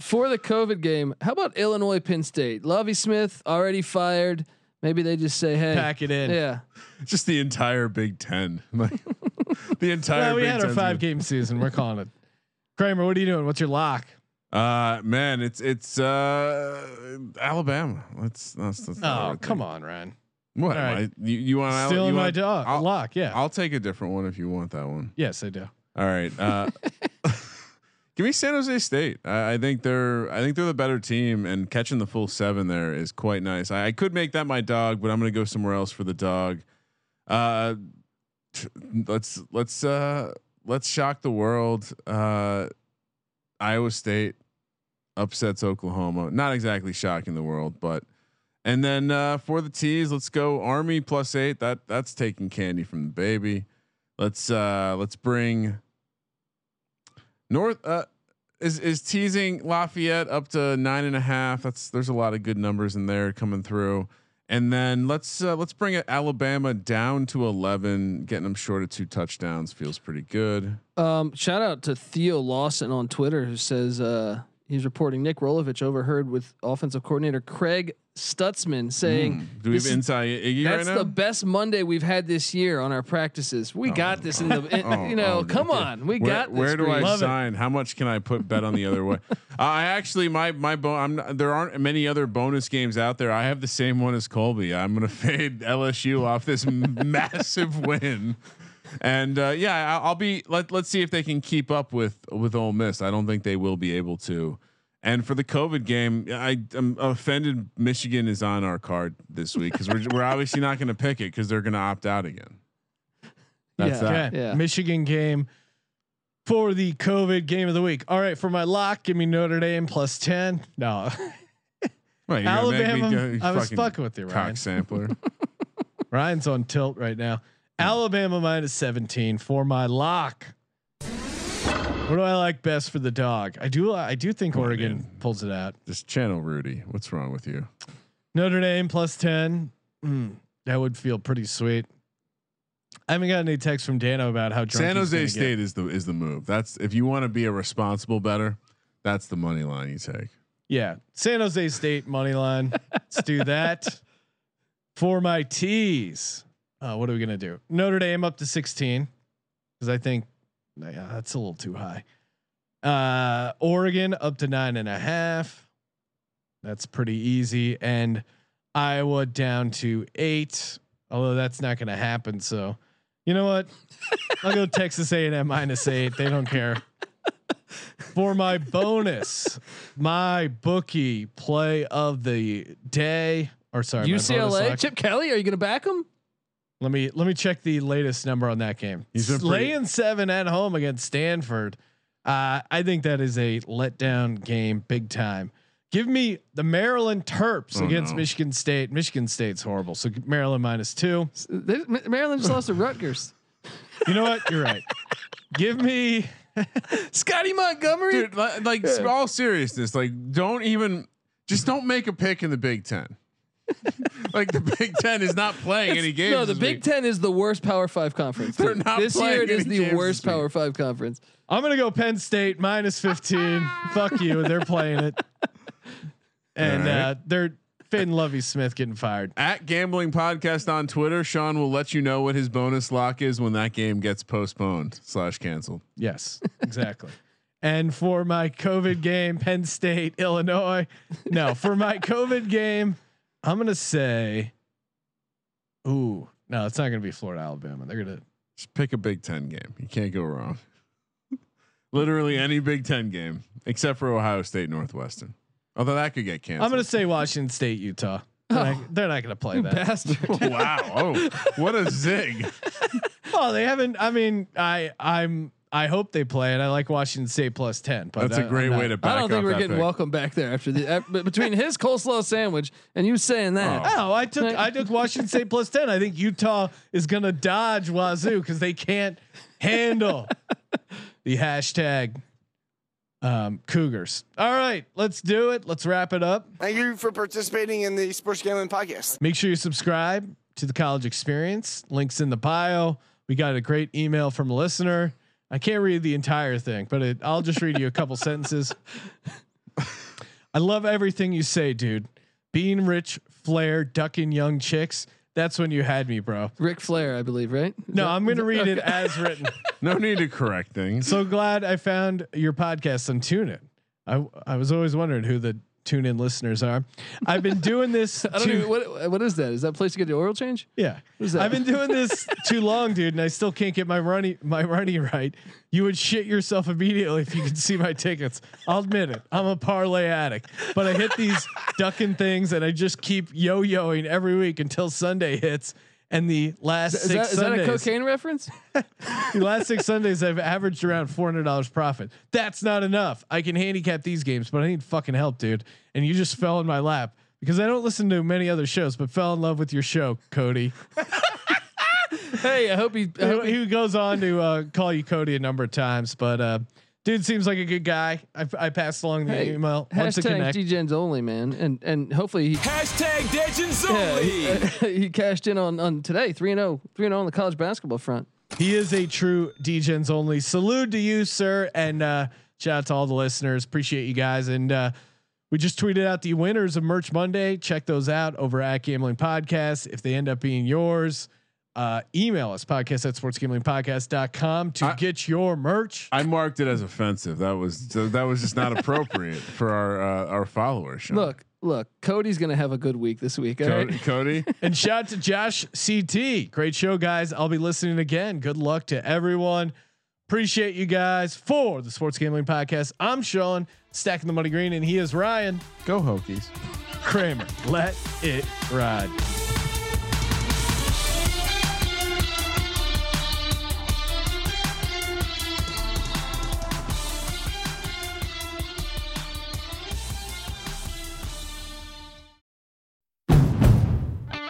F: for the COVID game. How about Illinois Penn State? Lovie Smith already fired. Maybe they just say, hey,
A: Pack it in.
F: yeah.
E: Just the entire Big Ten. Like the entire.
A: Well, we
E: Big
A: had our five game season. We're calling it. Kramer, what are you doing? What's your lock?
E: Uh, man, it's it's uh Alabama. Let's let's. let's
A: Oh, come on, Ryan.
E: What?
A: Right.
E: I- you you want
A: Stealing
E: you
A: my
E: want,
A: dog.
E: I'll,
A: lock. Yeah.
E: I'll take a different one if you want that one.
A: yes, I do.
E: All right. Uh, give me San Jose State. I, I think they're I think they're the better team, and catching the full seven there is quite nice. I, I could make that my dog, but I'm going to go somewhere else for the dog. Uh, t- let's let's uh let's shock the world. Uh, Iowa State upsets Oklahoma. Not exactly shocking the world, but. And then uh, for the teas, let's go Army plus eight. That that's taking candy from the baby. Let's uh let's bring North uh is is teasing Lafayette up to nine and a half. That's there's a lot of good numbers in there coming through. And then let's uh, let's bring it Alabama down to eleven. Getting them short of two touchdowns feels pretty good.
F: Um, shout out to Theo Lawson on Twitter who says uh, he's reporting Nick Rolovich overheard with offensive coordinator Craig Stutzman saying
E: Hmm. Do we have inside Iggy right
F: that's
E: now?
F: the best Monday we've had this year on our practices. We got this in the, in-
E: Oh,
F: you know,
E: oh,
F: come on, we
E: where,
F: got this.
E: Where do I.
A: Love it.
E: sign? How much can I put bet on the other way? Uh, I actually my my bo- I'm not, there aren't many other bonus games out there. I have the same one as Colby. I'm gonna fade LSU off this massive win. And uh, yeah, I- I'll be let let's see if they can keep up with with Ole Miss. I don't think they will be able to. And for the COVID game, I, am offended. Michigan is on our card this week because we're we're obviously not going to pick it because they're going to opt out again. That's
F: Yeah.
E: that.
F: Yeah.
A: Michigan game for the COVID game of the week. All right, for my lock, give me Notre Dame plus ten. No,
E: Right, you're gonna make me
A: Alabama.
E: go- you
A: I was
E: fucking
A: fucking with you, Ryan.
E: cock sampler.
A: Ryan's on tilt right now. Alabama minus 17 for my lock. What do I like best for the dog? I do. I do think
E: Come
A: Oregon
E: man.
A: pulls it out.
E: Just channel Rudy. What's wrong with you?
A: Notre Dame plus 10. Mm, that would feel pretty sweet. I haven't got any text from Dano about how drunk
E: San Jose State is the is the move. That's if you want to be a responsible bettor, that's the money line you take.
A: Yeah, San Jose State money line. Let's do that. For my teas, uh, what are we gonna do? Notre Dame up to 16 because I think yeah, that's a little too high. Uh, Oregon up to nine and a half. That's pretty easy, and Iowa down to eight. Although that's not going to happen. So, you know what? I'll go Texas A&M minus eight. They don't care. For my bonus, my bookie play of the day, or sorry,
F: UCLA. Chip Kelly. Are you going to back him?
A: Let me let me check the latest number on that game.
E: He's been pretty-
A: laying seven at home against Stanford. Uh, I think that is a letdown game, big time. Give me the Maryland Terps
E: Oh,
A: against
E: no.
A: Michigan State. Michigan State's horrible, so Maryland minus two.
F: They, Maryland just lost to Rutgers.
A: You know what? You're right. Give me
F: Scottie Montgomery.
E: Dude, li- like all seriousness, like don't even just don't make a pick in the Big Ten. like the Big Ten is not playing any games.
F: no, the Big
E: week.
F: Ten is the worst Power Five conference.
E: They're not
F: this year.
E: playing
F: It is
E: any
F: the worst
E: this week.
F: Power Five conference.
A: I'm gonna go Penn State minus 15. Fuck you. They're playing it. And
E: All right.
A: uh, they're Finn Lovie Smith getting fired.
E: At Gambling Podcast on Twitter, Sean will let you know what his bonus lock is when that game gets postponed slash canceled.
A: Yes, exactly. and for my COVID game, Penn State, Illinois. No, for my COVID game, I'm gonna say, ooh, no, it's not gonna be Florida, Alabama. They're gonna.
E: Just pick a Big Ten game. You can't go wrong. Literally any Big Ten game except for Ohio State Northwestern. Although that could get canceled.
A: I'm gonna say Washington State, Utah. They're, not, oh. they're not gonna play that.
F: Bastard.
E: wow. Oh, what a zig.
A: Oh, they haven't. I mean, I I'm. I hope they play it. I like Washington State plus ten. But
E: That's
A: I-
E: a great
A: not-
E: way to back
F: I don't think we're getting
E: pick.
F: welcome back there after the uh, between his coleslaw sandwich and you saying that.
A: Oh, I took I took Washington State plus ten. I think Utah is gonna dodge Wazoo because they can't handle the hashtag um, Cougars. All right, let's do it. Let's wrap it up.
G: Thank you for participating in the Sports Gambling Podcast.
A: Make sure you subscribe to the College Experience. Links in the bio. We got a great email from a listener. I can't read the entire thing, but it, I'll just read you a couple sentences. I love everything you say, dude. Being rich, flair, ducking young chicks. That's when you had me, bro.
F: Ric Flair, I believe, right? Is
A: No,
F: that-
A: I'm going to read
F: that-
A: it as written.
E: No need to correct things.
A: So glad I found your podcast on TuneIn. I I was always wondering who the TuneIn listeners are. I've been doing this.
F: I don't even, what what is that? Is that a place to get your oil change?
A: Yeah,
F: Who's that?
A: I've been doing this too long, dude, and I still can't get my running my running right. You would shit yourself immediately if you could see my tickets. I'll admit it. I'm a parlay addict, but I hit these ducking things, and I just keep yo-yoing every week until Sunday hits. And the last
F: Is
A: six
F: that, is that a cocaine reference?
A: the last six Sundays, I've averaged around four hundred dollars profit. That's not enough. I can handicap these games, but I need fucking help, dude. And you just fell in my lap because I don't listen to many other shows, but fell in love with your show, Cody.
F: hey, I hope he. I hope
A: he
F: he
A: goes on to uh, call you Cody a number of times, but uh, dude seems like a good guy. I, I passed along the
F: Hey,
A: email. Once to
F: hashtag. Degens only, man, and and hopefully he
D: Hashtag Degens
F: yeah,
D: only.
F: he, he cashed in on on today three and 0 3 and 0 on the college basketball front.
A: He is a true Degens only. Salute to you, sir, and uh, shout out to all the listeners. Appreciate you guys. And uh, we just tweeted out the winners of Merch Monday. Check those out over at Gambling Podcast. If they end up being yours, uh, email us podcast at sportsgamblingpodcast.com to
E: I-
A: get your merch.
E: I marked it as offensive. That was that was just not appropriate for our uh, our followers. Sean.
F: Look, look, Cody's gonna have a good week this week.
E: Cody,
F: right?
E: Cody
A: and shout out to Josh CT. Great show, guys. I'll be listening again. Good luck to everyone. Appreciate you guys for the Sports Gambling Podcast. I'm Sean, stacking the money green, and he is Ryan
E: go Hokies.
A: Kramer. Let it ride.